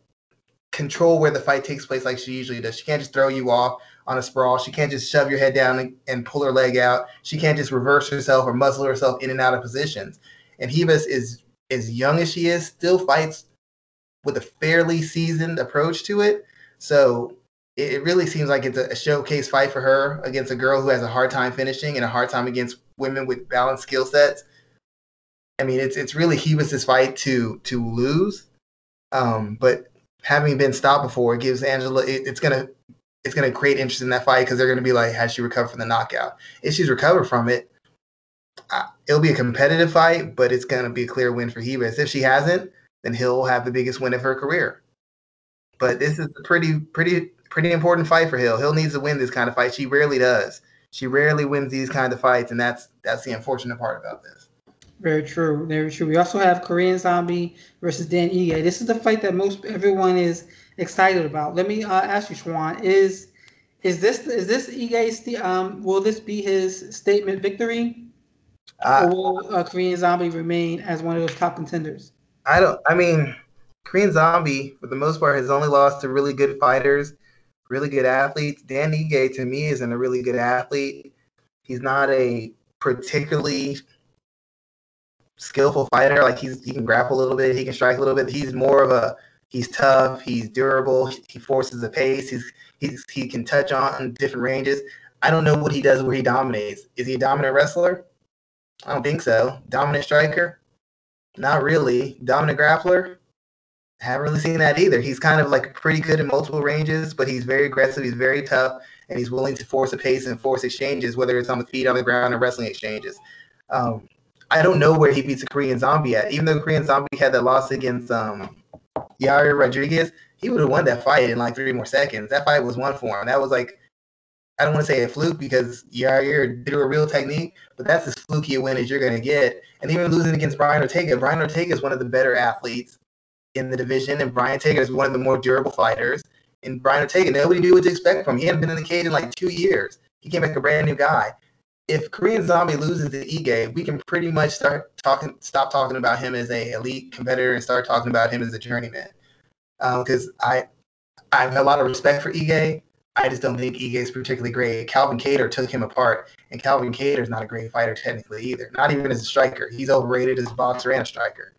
control where the fight takes place like she usually does. She can't just throw you off on a sprawl. She can't just shove your head down and, and pull her leg out. She can't just reverse herself or muzzle herself in and out of positions. And Ribas is as young as she is, still fights with a fairly seasoned approach to it. So it really seems like it's a, showcase fight for her against a girl who has a hard time finishing and a hard time against women with balanced skill sets. I mean, it's it's really Ribas's fight to to lose. Um, but having been stopped before, it gives Angela it, it's gonna it's gonna create interest in that fight because they're gonna be like, has she recovered from the knockout? If she's recovered from it, uh, it'll be a competitive fight, but it's gonna be a clear win for Ribas. If she hasn't, then he'll have the biggest win of her career. But this is a pretty pretty pretty important fight for Hill. Hill needs to win this kind of fight. She rarely does. She rarely wins these kind of fights, and that's that's the unfortunate part about this. Very true. Very true. We also have Korean Zombie versus Dan Ige. This is the fight that most everyone is excited about. Let me uh, ask you, Schwan, is is this is this Ige's um will this be his statement victory? Uh, or will uh, Korean Zombie remain as one of those top contenders? I don't. I mean, Korean Zombie, for the most part, has only lost to really good fighters really good athletes. Dan Ige to me isn't a really good athlete. He's not a particularly skillful fighter. Like he's he can grapple a little bit, he can strike a little bit. He's more of a he's tough, he's durable, he forces the pace, he's he's he can touch on different ranges. I don't know what he does where he dominates. Is he a dominant wrestler? I don't think so. Dominant striker? Not really. Dominant grappler? Haven't really seen that either. He's kind of like pretty good in multiple ranges, but he's very aggressive. He's very tough, and he's willing to force a pace and force exchanges, whether it's on the feet, on the ground, or wrestling exchanges. Um, I don't know where he beats a Korean Zombie at. Even though Korean Zombie had that loss against um, Yair Rodriguez, he would have won that fight in like three more seconds. That fight was won for him. That was like, I don't want to say a fluke because Yair did a real technique, but that's as fluky a win as you're going to get. And even losing against Brian Ortega, Brian Ortega is one of the better athletes in the division, and Brian Ortega is one of the more durable fighters. And Brian Ortega, nobody knew what to expect from him. He hadn't been in the cage in like two years. He came back a brand new guy. If Korean Zombie loses to Ige, we can pretty much start talking, stop talking about him as a elite competitor and start talking about him as a journeyman. Because um, I, I have a lot of respect for Ige. I just don't think Ige is particularly great. Calvin Kattar took him apart, and Calvin Kattar is not a great fighter technically either. Not even as a striker. He's overrated as a boxer and a striker.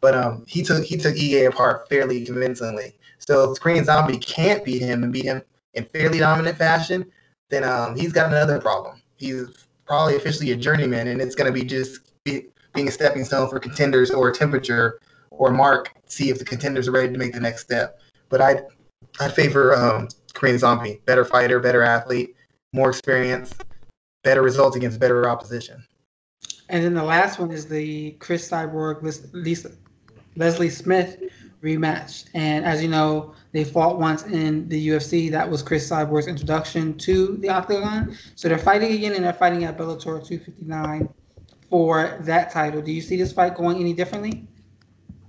But um, he took he took Ige apart fairly convincingly. So if Korean Zombie can't beat him and beat him in fairly dominant fashion, then um, he's got another problem. He's probably officially a journeyman, and it's going to be just be, being a stepping stone for contenders or temperature or mark. See if the contenders are ready to make the next step. But I I favor um, Korean Zombie, better fighter, better athlete, more experience, better results against better opposition. And then the last one is the Cris Cyborg Lisa Leslie Smith rematch. And as you know, they fought once in the UFC. That was Cris Cyborg's introduction to the Octagon. So they're fighting again, and they're fighting at Bellator 259 for that title. Do you see this fight going any differently?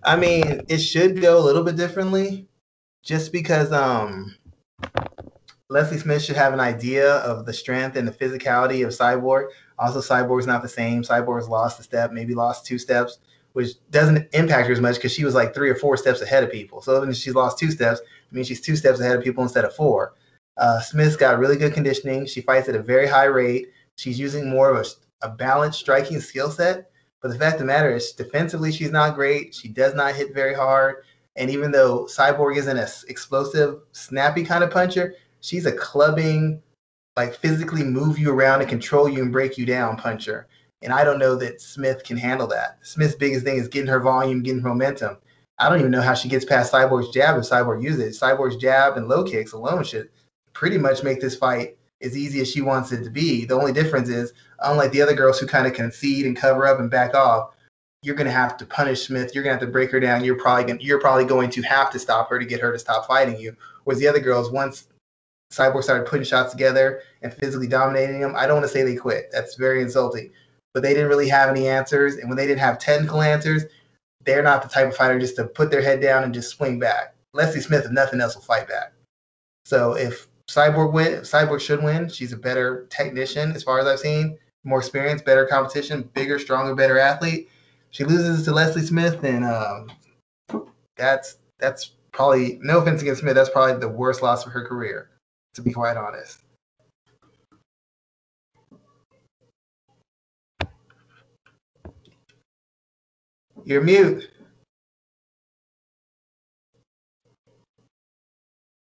I mean, it should go a little bit differently, just because um, Leslie Smith should have an idea of the strength and the physicality of Cyborg. Also, Cyborg's not the same. Cyborg's lost a step, maybe lost two steps which doesn't impact her as much because she was like three or four steps ahead of people. So even if she's lost two steps, I mean she's two steps ahead of people instead of four. Uh, Smith's got really good conditioning. She fights at a very high rate. She's using more of a, a balanced striking skill set. But the fact of the matter is, defensively, she's not great. She does not hit very hard. And even though Cyborg isn't an explosive, snappy kind of puncher, she's a clubbing, like physically move you around and control you and break you down puncher. And I don't know that Smith can handle that. Smith's biggest thing is getting her volume, getting her momentum. I don't even know how she gets past Cyborg's jab if Cyborg uses it. Cyborg's jab and low kicks alone should pretty much make this fight as easy as she wants it to be. The only difference is, unlike the other girls who kind of concede and cover up and back off, you're going to have to punish Smith. You're going to have to break her down. You're probably going, you're probably going to have to stop her to get her to stop fighting you. Whereas the other girls, once Cyborg started putting shots together and physically dominating them, I don't want to say they quit. That's very insulting but they didn't really have any answers. And when they didn't have technical answers, they're not the type of fighter just to put their head down and just swing back. Leslie Smith, if nothing else, will fight back. So if Cyborg win, Cyborg should win. She's a better technician as far as I've seen, more experience, better competition, bigger, stronger, better athlete. She loses to Leslie Smith, and um, that's that's probably no offense against Smith. That's probably the worst loss of her career, to be quite honest. You're mute.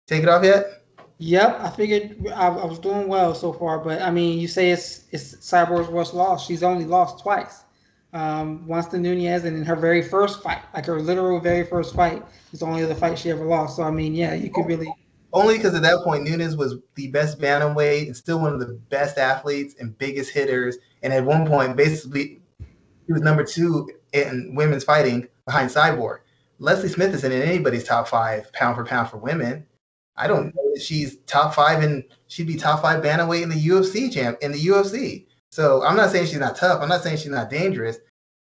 Take it off yet? Yep, I figured I, I, was doing well so far, but I mean, you say it's it's Cyborg's worst loss. She's only lost twice. Um, once to Nunes, and in her very first fight, like her literal very first fight, is the only other fight she ever lost. So I mean, yeah, you could really only because at that point Nunes was the best bantamweight and still one of the best athletes and biggest hitters, and at one point basically he was number two in women's fighting behind Cyborg. Leslie Smith isn't in anybody's top five pound for pound for women. I don't know that she's top five and she'd be top five bantamweight in the UFC champ in the UFC. So I'm not saying she's not tough. I'm not saying she's not dangerous,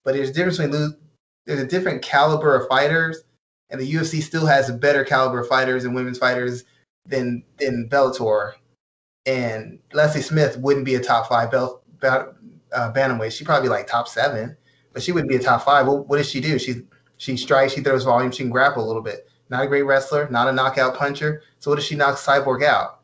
but there's a difference between there's a different caliber of fighters, and the UFC still has a better caliber of fighters and women's fighters than than Bellator. And Leslie Smith wouldn't be a top five belt, uh, bantamweight. She'd probably like top seven, but she wouldn't be a top five. Well, what does she do? She she strikes, she throws volume, she can grapple a little bit. Not a great wrestler, not a knockout puncher. So what does she knock Cyborg out?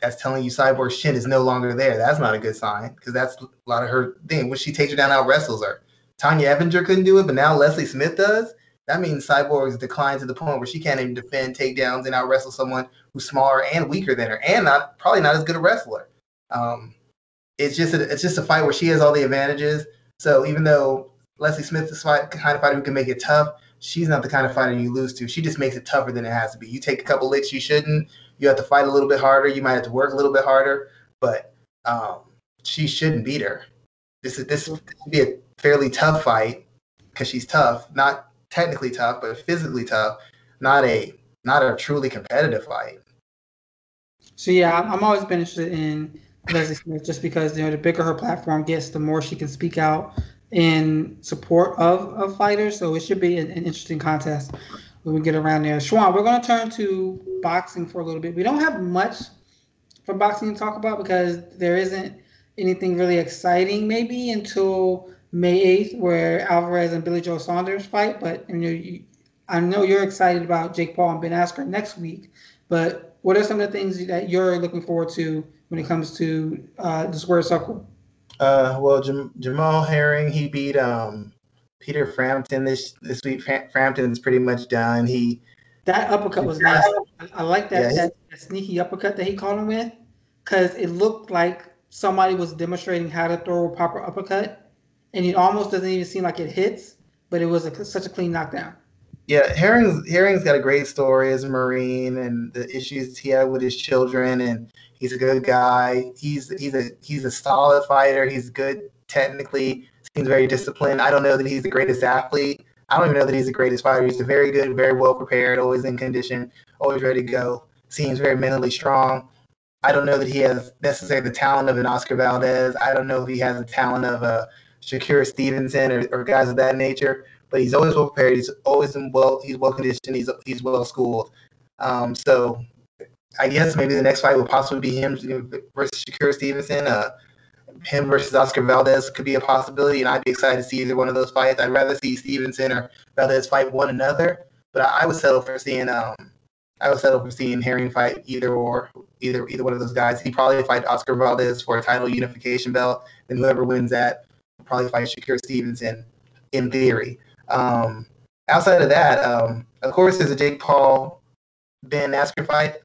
That's telling you Cyborg's chin is no longer there. That's not a good sign because that's a lot of her thing. When she takes her down, out wrestles her. Tonya Evinger couldn't do it, but now Leslie Smith does. That means Cyborg's declined to the point where she can't even defend takedowns and out wrestle someone who's smaller and weaker than her, and not probably not as good a wrestler. Um, it's just a, it's just a fight where she has all the advantages. So even though Leslie Smith is the kind of fighter who can make it tough, she's not the kind of fighter you lose to. She just makes it tougher than it has to be. You take a couple licks you shouldn't. You have to fight a little bit harder. You might have to work a little bit harder, but um, she shouldn't beat her. This is this would be a fairly tough fight because she's tough, not technically tough, but physically tough. Not a not a truly competitive fight. So yeah, I'm always been interested in Leslie Smith just because you know the bigger her platform gets, the more she can speak out in support of, of fighters. So it should be an, an interesting contest when we get around there. Schwan, we're going to turn to boxing for a little bit. We don't have much for boxing to talk about because there isn't anything really exciting maybe until May 8th where Alvarez and Billy Joe Saunders fight. But you know, you, I know you're excited about Jake Paul and Ben Askren next week. But what are some of the things that you're looking forward to when it comes to uh, the square circle? Uh, well, Jam- Jamel Herring he beat um, Peter Frampton this this week. Frampton's pretty much done. He that uppercut was nice. I, like that, yeah, that, that sneaky uppercut that he caught him with, because it looked like somebody was demonstrating how to throw a proper uppercut, and it almost doesn't even seem like it hits, but it was a, such a clean knockdown. Yeah, Herring's Herring's got a great story as a Marine and the issues he had with his children and He's a good guy. He's he's a he's a solid fighter. He's good technically. Seems very disciplined. I don't know that he's the greatest athlete. I don't even know that he's the greatest fighter. He's very good, very well prepared, always in condition, always ready to go. Seems very mentally strong. I don't know that he has necessarily the talent of an Oscar Valdez. I don't know if he has the talent of a Shakur Stevenson or, or guys of that nature. But he's always well prepared. He's always in well. He's well conditioned. He's he's well schooled. Um, so I guess maybe the next fight would possibly be him versus Shakur Stevenson. Uh, him versus Oscar Valdez could be a possibility, and I'd be excited to see either one of those fights. I'd rather see Stevenson or Valdez fight one another, but I, I would settle for seeing um, I would settle for seeing Herring fight either or either either one of those guys. He probably fight Oscar Valdez for a title unification belt, then whoever wins that probably fight Shakur Stevenson in theory. Um, outside of that, um, of course, there's a Jake Paul Ben Askren fight.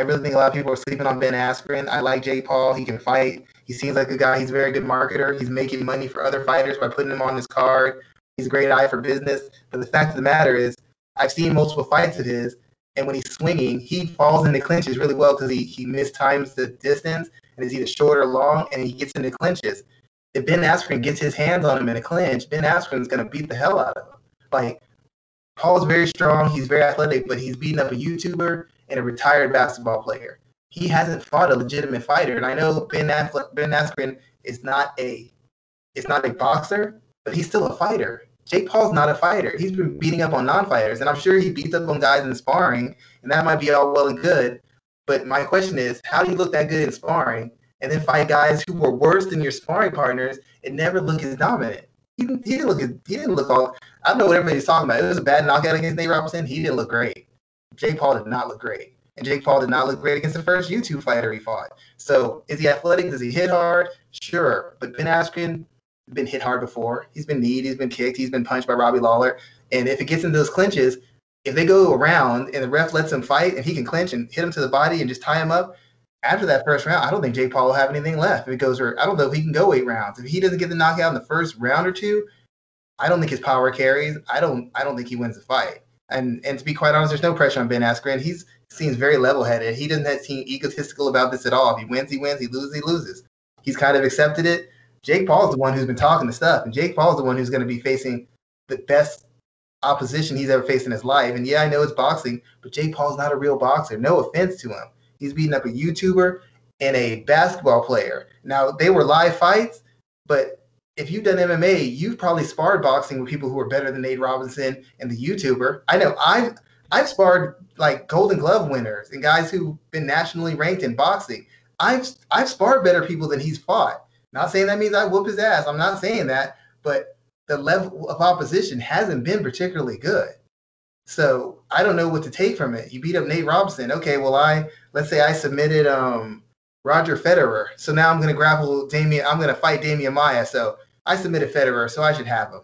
I really think a lot of people are sleeping on Ben Askren. I like Jay Paul. He can fight. He seems like a guy. He's a very good marketer. He's making money for other fighters by putting him on his card. He's a great eye for business. But the fact of the matter is, I've seen multiple fights of his, and when he's swinging, he falls into clinches really well because he, he mistimes the distance and is either short or long, and he gets into clinches. If Ben Askren gets his hands on him in a clinch, Ben Askren's going to beat the hell out of him. Like, Paul's very strong. He's very athletic, but he's beating up a YouTuber and a retired basketball player. He hasn't fought a legitimate fighter, and I know Ben Affleck, Ben Askren is not a is not a boxer, but he's still a fighter. Jake Paul's not a fighter. He's been beating up on non-fighters, and I'm sure he beats up on guys in sparring, and that might be all well and good. But my question is, how do you look that good in sparring and then fight guys who were worse than your sparring partners and never look as dominant? He didn't, he didn't look. He didn't look all. I don't know what everybody's talking about. It was a bad knockout against Nate Robinson. He didn't look great. Jake Paul did not look great, and Jake Paul did not look great against the first YouTube fighter he fought. So is he athletic? Does he hit hard? Sure, but Ben Askren been hit hard before. He's been kneed. He's been kicked. He's been punched by Robbie Lawler. And if it gets into those clinches, if they go around and the ref lets him fight and he can clinch and hit him to the body and just tie him up, after that first round, I don't think Jake Paul will have anything left. If it goes, I don't know if he can go eight rounds. If he doesn't get the knockout in the first round or two, I don't think his power carries. I don't. I don't think he wins the fight. And and to be quite honest, there's no pressure on Ben Askren. He's seems very level headed. He doesn't seem egotistical about this at all. If he wins, he wins. He loses, he loses. He's kind of accepted it. Jake Paul's the one who's been talking the stuff, and Jake Paul's the one who's going to be facing the best opposition he's ever faced in his life. And yeah, I know it's boxing, but Jake Paul's not a real boxer. No offense to him. He's beating up a YouTuber and a basketball player. Now they were live fights, but if you've done MMA, you've probably sparred boxing with people who are better than Nate Robinson and the YouTuber. I know I've I've sparred like Golden Glove winners and guys who've been nationally ranked in boxing. I've I've sparred better people than he's fought. Not saying that means I whoop his ass. I'm not saying that, but the level of opposition hasn't been particularly good. So I don't know what to take from it. You beat up Nate Robinson. Okay, well I let's say I submitted um Roger Federer. So now I'm gonna grapple Damian. I'm gonna fight Damian Maia. So I submitted Federer, so I should have him.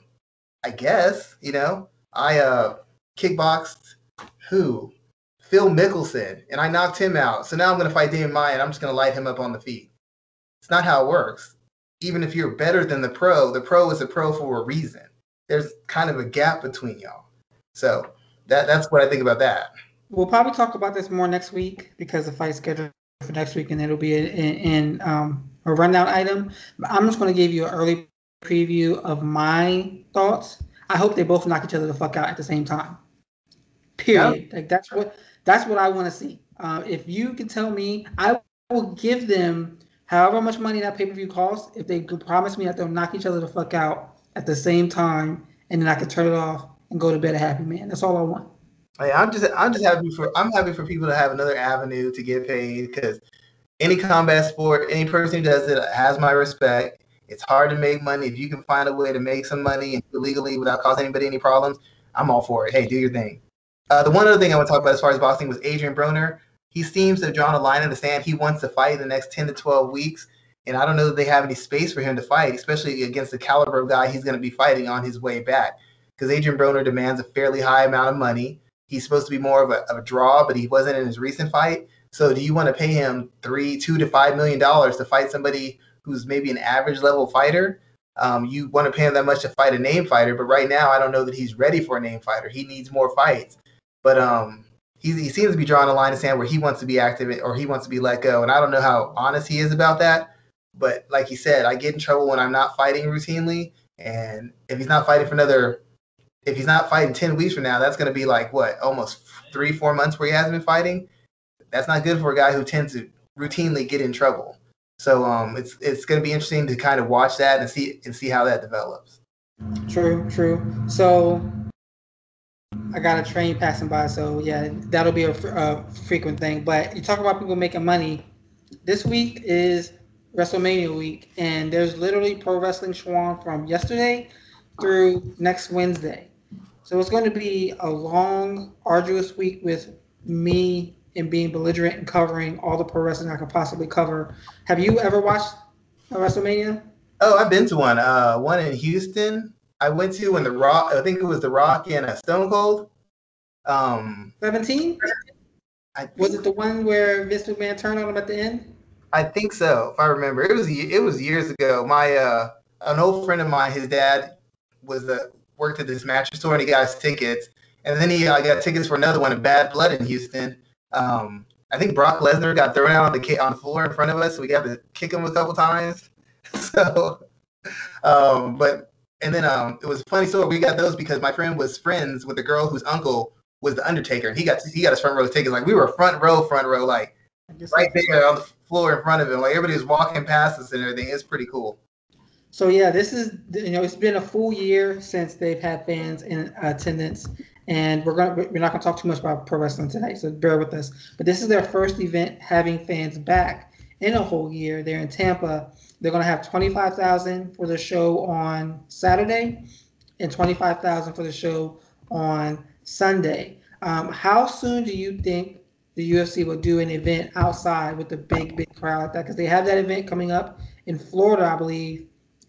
I guess, you know. I uh kickboxed who? Phil Mickelson, and I knocked him out. So now I'm gonna fight Damian Maia and I'm just gonna light him up on the feet. It's not how it works even if you're better than the pro, the pro is a pro for a reason. There's kind of a gap between y'all. So that that's what I think about that. We'll probably talk about this more next week because the fight schedule for next week, and it'll be in, in um, a rundown item. I'm just going to give you an early preview of my thoughts. I hope they both knock each other the fuck out at the same time. Period. Yep. Like that's what that's what I want to see. Uh, if you can tell me, I will give them however much money that pay per view costs, if they could promise me that they'll knock each other the fuck out at the same time, and then I can turn it off and go to bed a happy man. That's all I want. Hey, I'm just I'm just happy for I'm happy for people to have another avenue to get paid because any combat sport, any person who does it has my respect. It's hard to make money. If you can find a way to make some money illegally without causing anybody any problems, I'm all for it. Hey, do your thing. Uh, the one other thing I want to talk about as far as boxing was Adrian Broner he seems to have drawn a line in the sand. He wants to fight in the next 10 to 12 weeks. And I don't know that they have any space for him to fight, especially against the caliber of guy he's going to be fighting on his way back. Because Adrian Broner demands a fairly high amount of money. He's supposed to be more of a, of a draw, but he wasn't in his recent fight. So do you want to pay him three, two to five million dollars to fight somebody who's maybe an average level fighter? Um, you want to pay him that much to fight a name fighter, but right now I don't know that he's ready for a name fighter. He needs more fights. But um, he, he seems to be drawing a line in the sand where he wants to be active or he wants to be let go. And I don't know how honest he is about that. But like he said, I get in trouble when I'm not fighting routinely. And if he's not fighting for another, if he's not fighting 10 weeks from now, that's going to be like what, almost three, four months where he hasn't been fighting. That's not good for a guy who tends to routinely get in trouble. So um, it's it's going to be interesting to kind of watch that and see and see how that develops. True, true. So I got a train passing by, so yeah, that'll be a, a, frequent thing. But you talk about people making money. This week is WrestleMania week, and there's literally pro wrestling Schwan from yesterday through next Wednesday. So it's going to be a long, arduous week with me and being belligerent and covering all the pro wrestling I could possibly cover. Have you ever watched a WrestleMania? Oh, I've been to one. Uh, one in Houston I went to when the Rock, I think it was the Rock and a Stone Cold. Um, Seventeen. Was it the one where Vince McMahon turned on him at the end? I think so, if I remember. It was it was years ago. My uh, an old friend of mine, his dad was a, worked at this mattress store and he got us tickets, and then he uh, got tickets for another one in Bad Blood in Houston. Um, I think Brock Lesnar got thrown out on the on the floor in front of us, so we got to kick him a couple times. so, um, but and then um, it was funny story. We got those because my friend was friends with the girl whose uncle was the Undertaker, and he got he got his front row tickets. Like we were front row, front row, like right there on the floor in front of him. Like everybody was walking past us and everything. It's pretty cool. So yeah, this is you know it's been a full year since they've had fans in attendance, and we're gonna we're not gonna talk too much about pro wrestling tonight, so bear with us. But this is their first event having fans back in a whole year. They're in Tampa. They're gonna have twenty five thousand for the show on Saturday, and twenty five thousand for the show on Sunday. Um, how soon do you think the UFC will do an event outside with a big, big crowd like that? Because they have that event coming up in Florida, I believe,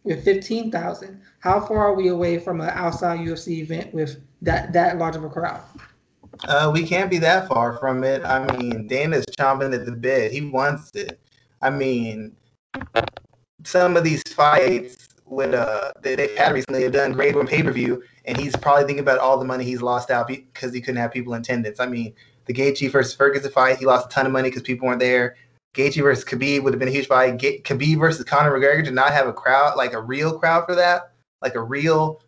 with 15,000. How far are we away from an outside UFC event with that that large of a crowd? Uh, we can't be that far from it. I mean, Dana's chomping at the bit. He wants it. I mean, some of these fights with uh that they've had recently have done great on pay per view, and he's probably thinking about all the money he's lost out because he couldn't have people in attendance. I mean, the Gaethje versus Ferguson fight, he lost a ton of money because people weren't there. Gaethje versus Khabib would have been a huge fight. Ga- Khabib versus Conor McGregor did not have a crowd, like a real crowd for that, like a real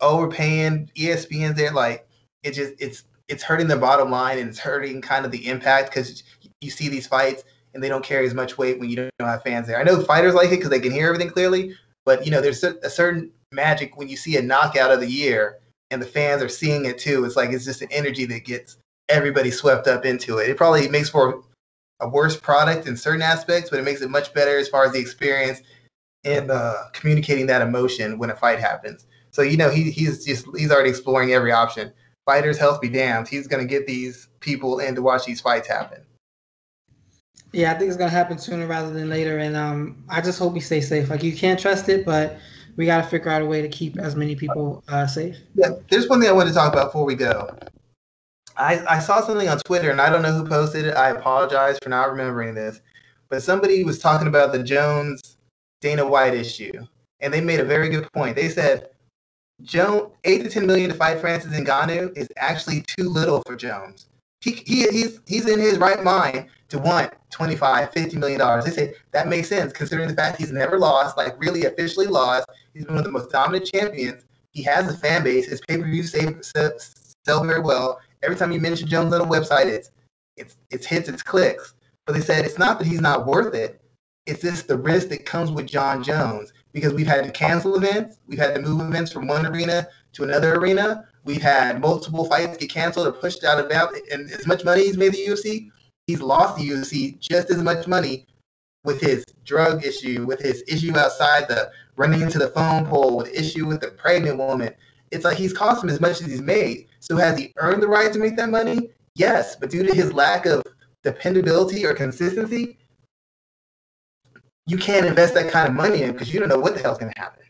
overpaying ESPN's there. Like it just it's it's hurting the bottom line and it's hurting kind of the impact because you see these fights and they don't carry as much weight when you don't have fans there. I know fighters like it because they can hear everything clearly, but you know there's a certain magic when you see a knockout of the year and the fans are seeing it too. It's like it's just an energy that gets everybody swept up into it. It probably makes for a worse product in certain aspects, but it makes it much better as far as the experience and uh, communicating that emotion when a fight happens. So you know he he's just he's already exploring every option. Fighters' health be damned. He's going to get these people in to watch these fights happen. Yeah, I think it's going to happen sooner rather than later, and um, I just hope we stay safe. Like you can't trust it, but we got to figure out a way to keep as many people uh, safe. Yeah, there's one thing I want to talk about before we go. I, I saw something on Twitter, and I don't know who posted it. I apologize for not remembering this, but somebody was talking about the Jones Dana White issue, and they made a very good point. They said Jones eight to ten million to fight Francis Ngannou is actually too little for Jones. He, he he's he's in his right mind to want 25 50 million dollars they say that makes sense considering the fact he's never lost like really officially lost he's one of the most dominant champions he has a fan base his pay-per-view sell very well every time you mention Jones on a website, it's it's it's hits, it's clicks. But they said it's not that he's not worth it. It's just the risk that comes with Jon Jones because we've had to cancel events, we've had to move events from one arena to another arena. We've had multiple fights get canceled or pushed out of that. And as much money he's made the UFC, he's lost the UFC just as much money with his drug issue, with his issue outside the running into the phone pole, with issue with the pregnant woman. It's like he's cost him as much as he's made. So has he earned the right to make that money? Yes, but due to his lack of dependability or consistency, you can't invest that kind of money in because you don't know what the hell's going to happen.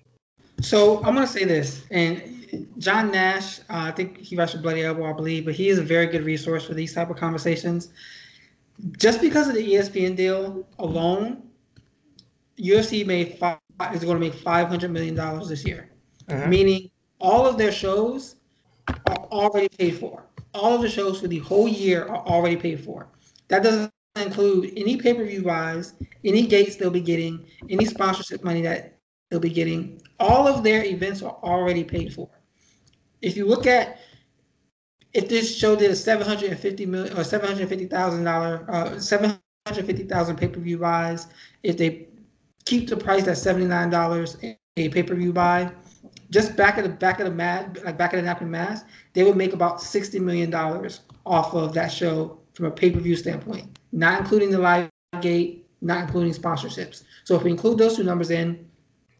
So I'm going to say this, and John Nash, uh, I think he writes for Bloody Elbow, I believe, but he is a very good resource for these type of conversations. Just because of the ESPN deal alone, UFC made five, is going to make 500 million dollars this year, mm-hmm. meaning all of their shows are already paid for. All of the shows for the whole year are already paid for. That doesn't include any pay per view buys, any gates they'll be getting, any sponsorship money that they'll be getting. All of their events are already paid for. If you look at if this show did a seven hundred and fifty million or seven hundred fifty thousand dollar uh, seven hundred fifty thousand pay per view buys, if they keep the price at seventy nine dollars a pay per view buy, just back of the back of the mat, like back of the napkin mass, they would make about sixty million dollars off of that show from a pay per view standpoint, not including the live gate, not including sponsorships. So if we include those two numbers in,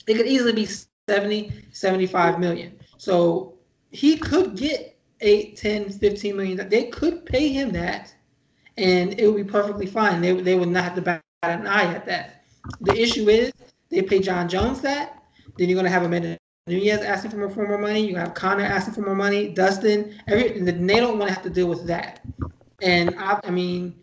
it could easily be 70, 75 million. So he could get 8, 10, 15 million. They could pay him that and it would be perfectly fine. They, they would not have to bat an eye at that. The issue is they pay Jon Jones that, then you're going to have Amanda Nunes asking for more, for more money. You have Conor asking for more money. Dustin, every they don't want to have to deal with that. And I, I mean,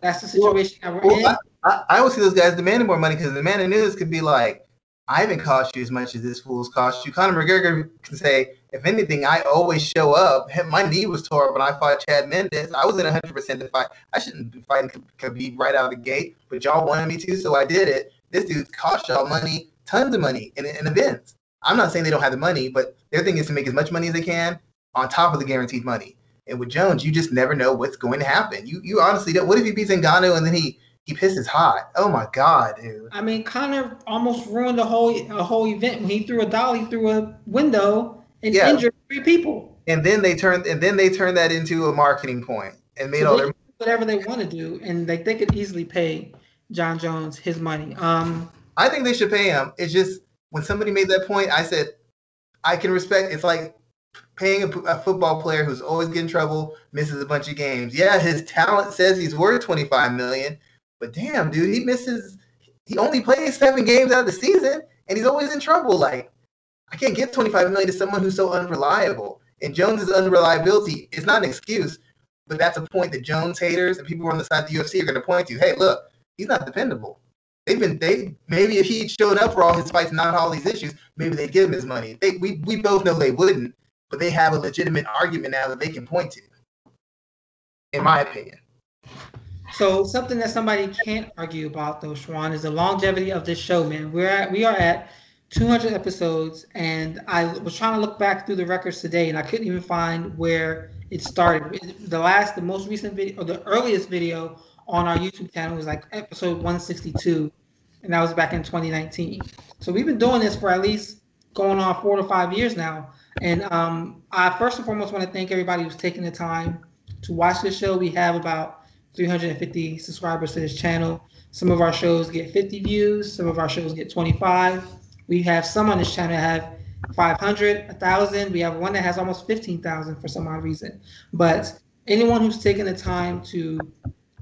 that's the situation well, we're well, in. I, I, always see those guys demanding more money because the man in news could be like, I haven't cost you as much as this fool's cost you. Conor McGregor can say, if anything, I always show up. My knee was tore when I fought Chad Mendes. I was in 100% to fight. I shouldn't be fighting Khabib right out of the gate, but y'all wanted me to, so I did it. This dude cost y'all money, tons of money in, in events. I'm not saying they don't have the money, but their thing is to make as much money as they can on top of the guaranteed money. And with Jones, you just never know what's going to happen. You you honestly don't. What if he beats Ngannou and then he he pisses hot. Oh my god, dude. I mean, Conor almost ruined the whole a whole event when he threw a dolly through a window and Yeah. injured three people. And then they turned and then they turned that into a marketing point and made So all their whatever they want to do, and like they could easily pay Jon Jones his money. Um, I think they should pay him. It's just when somebody made that point, I said, I can respect. It's like paying a, a football player who's always getting trouble, misses a bunch of games. Yeah, his talent says he's worth 25 million, but damn, dude, he misses. He only plays seven games out of the season, and he's always in trouble. Like, I can't give 25 million to someone who's so unreliable. And Jones's unreliability is not an excuse, but that's a point that Jones haters and people on the side of the UFC are going to point to. Hey, look, he's not dependable. They've been they maybe if he showed up for all his fights, not all these issues, maybe they'd give him his money. They we we both know they wouldn't, but they have a legitimate argument now that they can point to. In my opinion. So something that somebody can't argue about though, Schwan, is the longevity of this show, man. We're at we are at 200 episodes, and I was trying to look back through the records today, and I couldn't even find where it started. The last, the most recent video, or the earliest video on our YouTube channel was like episode 162, and that was back in 2019. So we've been doing this for at least going on four to five years now. And um, I first and foremost want to thank everybody who's taking the time to watch this show. We have about 350 subscribers to this channel. Some of our shows get 50 views, some of our shows get 25. We have some on this channel have 500, 1,000. We have one that has almost 15,000 for some odd reason. But anyone who's taken the time to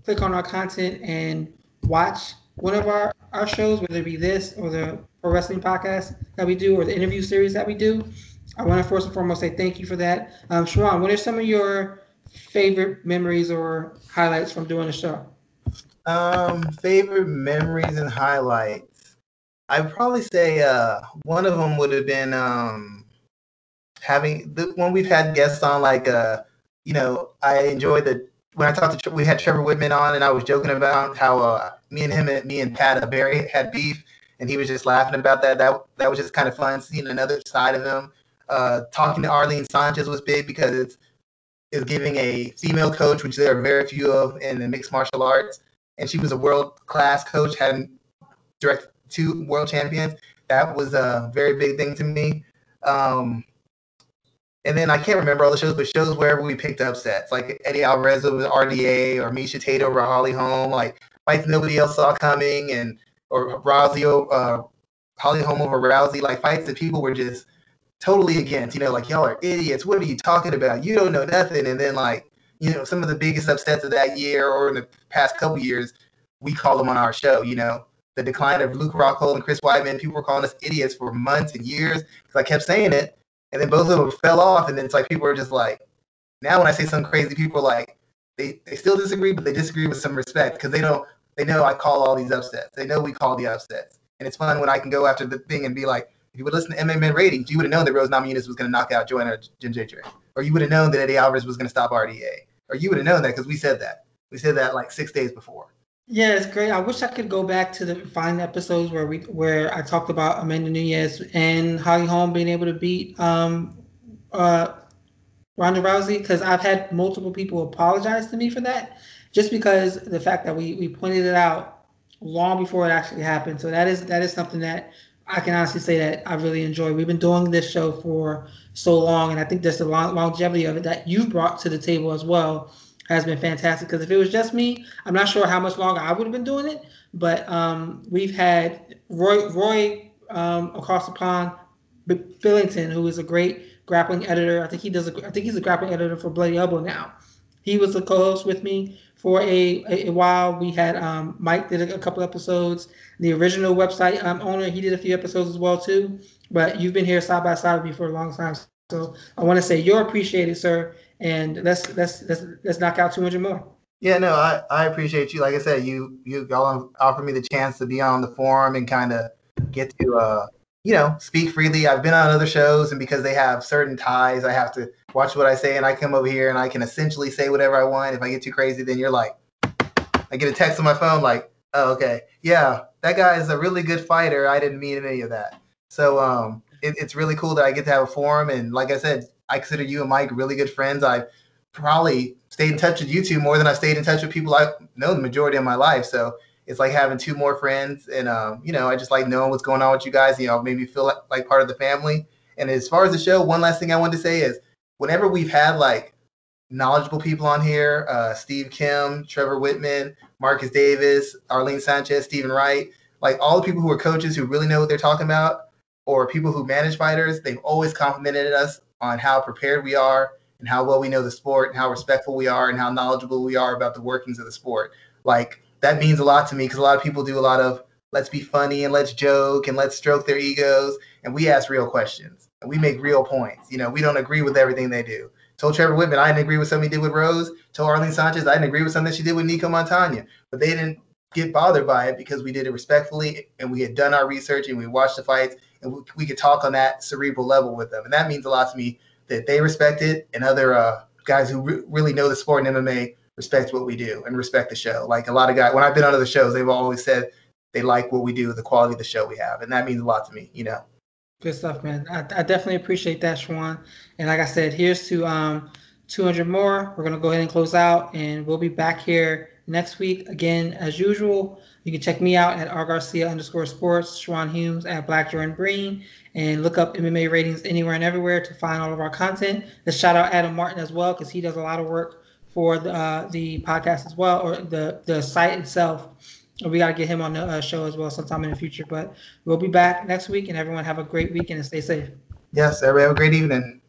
click on our content and watch one of our, our shows, whether it be this or the pro wrestling podcast that we do or the interview series that we do, I want to first and foremost say thank you for that. Um, Sharon, what are some of your favorite memories or highlights from doing the show? Um, favorite memories and highlights. I'd probably say uh one of them would have been um having the when we've had guests on like uh you know I enjoy the when I talked to we had Trevor Wittman on and I was joking about how uh me and him and me and Pat Barry had beef and he was just laughing about that that that was just kind of fun seeing another side of him. Uh, talking to Arlene Sanchez was big because it's is giving a female coach, which there are very few of in the mixed martial arts, and she was a world class coach, had direct two world champions. That was a very big thing to me. Um, and then I can't remember all the shows, but shows wherever we picked up sets, like Eddie Alvarez over RDA or Miesha Tate over Holly Holm, like fights nobody else saw coming, and or Rousey, uh, Holly Holm over Rousey, like fights that people were just totally against. You know, like y'all are idiots. What are you talking about? You don't know nothing. And then like you know, some of the biggest upsets of that year or in the past couple years, we call them on our show. You know, the decline of Luke Rockhold and Chris Weidman. People were calling us idiots for months and years because I kept saying it, and then both of them fell off. And then it's like people are just like, now when I say something crazy, people are like, they they still disagree, but they disagree with some respect because they don't they know I call all these upsets. They know we call the upsets, and it's fun when I can go after the thing and be like, if you would listen to MMA ratings, you would have known that Rose Namajunas was going to knock out Joanna Jędrzejczyk, or you would have known that Eddie Alvarez was going to stop RDA, or you would have known that because we said that. We said that like six days before. Yeah, it's great. I wish I could go back to the find episodes where we where I talked about Amanda Nunes and Holly Holm being able to beat um uh Ronda Rousey because I've had multiple people apologize to me for that just because the fact that we we pointed it out long before it actually happened. So that is that is something that I can honestly say that I really enjoy. We've been doing this show for so long, and I think there's the long, longevity of it that you brought to the table as well has been fantastic. Because if it was just me, I'm not sure how much longer I would have been doing it. But um, we've had Roy Roy um, across the pond, B- Billington, who is a great grappling editor. I think he does. A, I think he's a grappling editor for Bloody Elbow now. He was the co-host with me for a, a, a while. We had um, Mike did a, a couple episodes. The original website um, owner, he did a few episodes as well too. But you've been here side by side with me for a long time, so I want to say you're appreciated, sir. And let's let's let's let's knock out 200 more. Yeah, no, I, I appreciate you. Like I said, you you all offered me the chance to be on the forum and kind of get to uh you know speak freely. I've been on other shows, and because they have certain ties, I have to watch what I say. And I come over here and I can essentially say whatever I want. If I get too crazy, then you're like, I get a text on my phone like, oh okay, yeah, that guy is a really good fighter. I didn't mean any of that. So um, it, it's really cool that I get to have a forum. And like I said, I consider you and Mike really good friends. I probably stayed in touch with you two more than I stayed in touch with people I know the majority of my life. So it's like having two more friends. And um, you know, I just like knowing what's going on with you guys. You know, made me feel like, like part of the family. And as far as the show, one last thing I wanted to say is whenever we've had like knowledgeable people on here, uh, Steve Kim, Trevor Wittman, Marcus Davis, Arlene Sanchez, Stephen Wright, like all the people who are coaches who really know what they're talking about, or people who manage fighters, they've always complimented us on how prepared we are and how well we know the sport and how respectful we are and how knowledgeable we are about the workings of the sport. Like that means a lot to me because a lot of people do a lot of let's be funny and let's joke and let's stroke their egos and we ask real questions and we make real points. You know, we don't agree with everything they do. Told Trevor Wittman I didn't agree with something he did with Rose. Told Arlene Sanchez I didn't agree with something she did with Nicco Montaño, but they didn't get bothered by it because we did it respectfully and we had done our research and we watched the fights and we, we could talk on that cerebral level with them. And that means a lot to me that they respect it and other uh, guys who re- really know the sport in MMA respect what we do and respect the show. Like a lot of guys, when I've been on other shows, they've always said they like what we do, the quality of the show we have, and that means a lot to me. You know. Good stuff, man. I, I definitely appreciate that, Shawan. And like I said, here's to um 200 more. We're gonna go ahead and close out, and we'll be back here next week again as usual. You can check me out at R Garcia underscore sports, Shawan Humes at Black Jordan Green, and look up MMA ratings anywhere and everywhere to find all of our content. Let's shout out Adam Martin as well because he does a lot of work for the, uh, the podcast as well or the the site itself. We got to get him on the uh, show as well sometime in the future. But we'll be back next week, and everyone have a great weekend and stay safe. Yes, everybody have a great evening.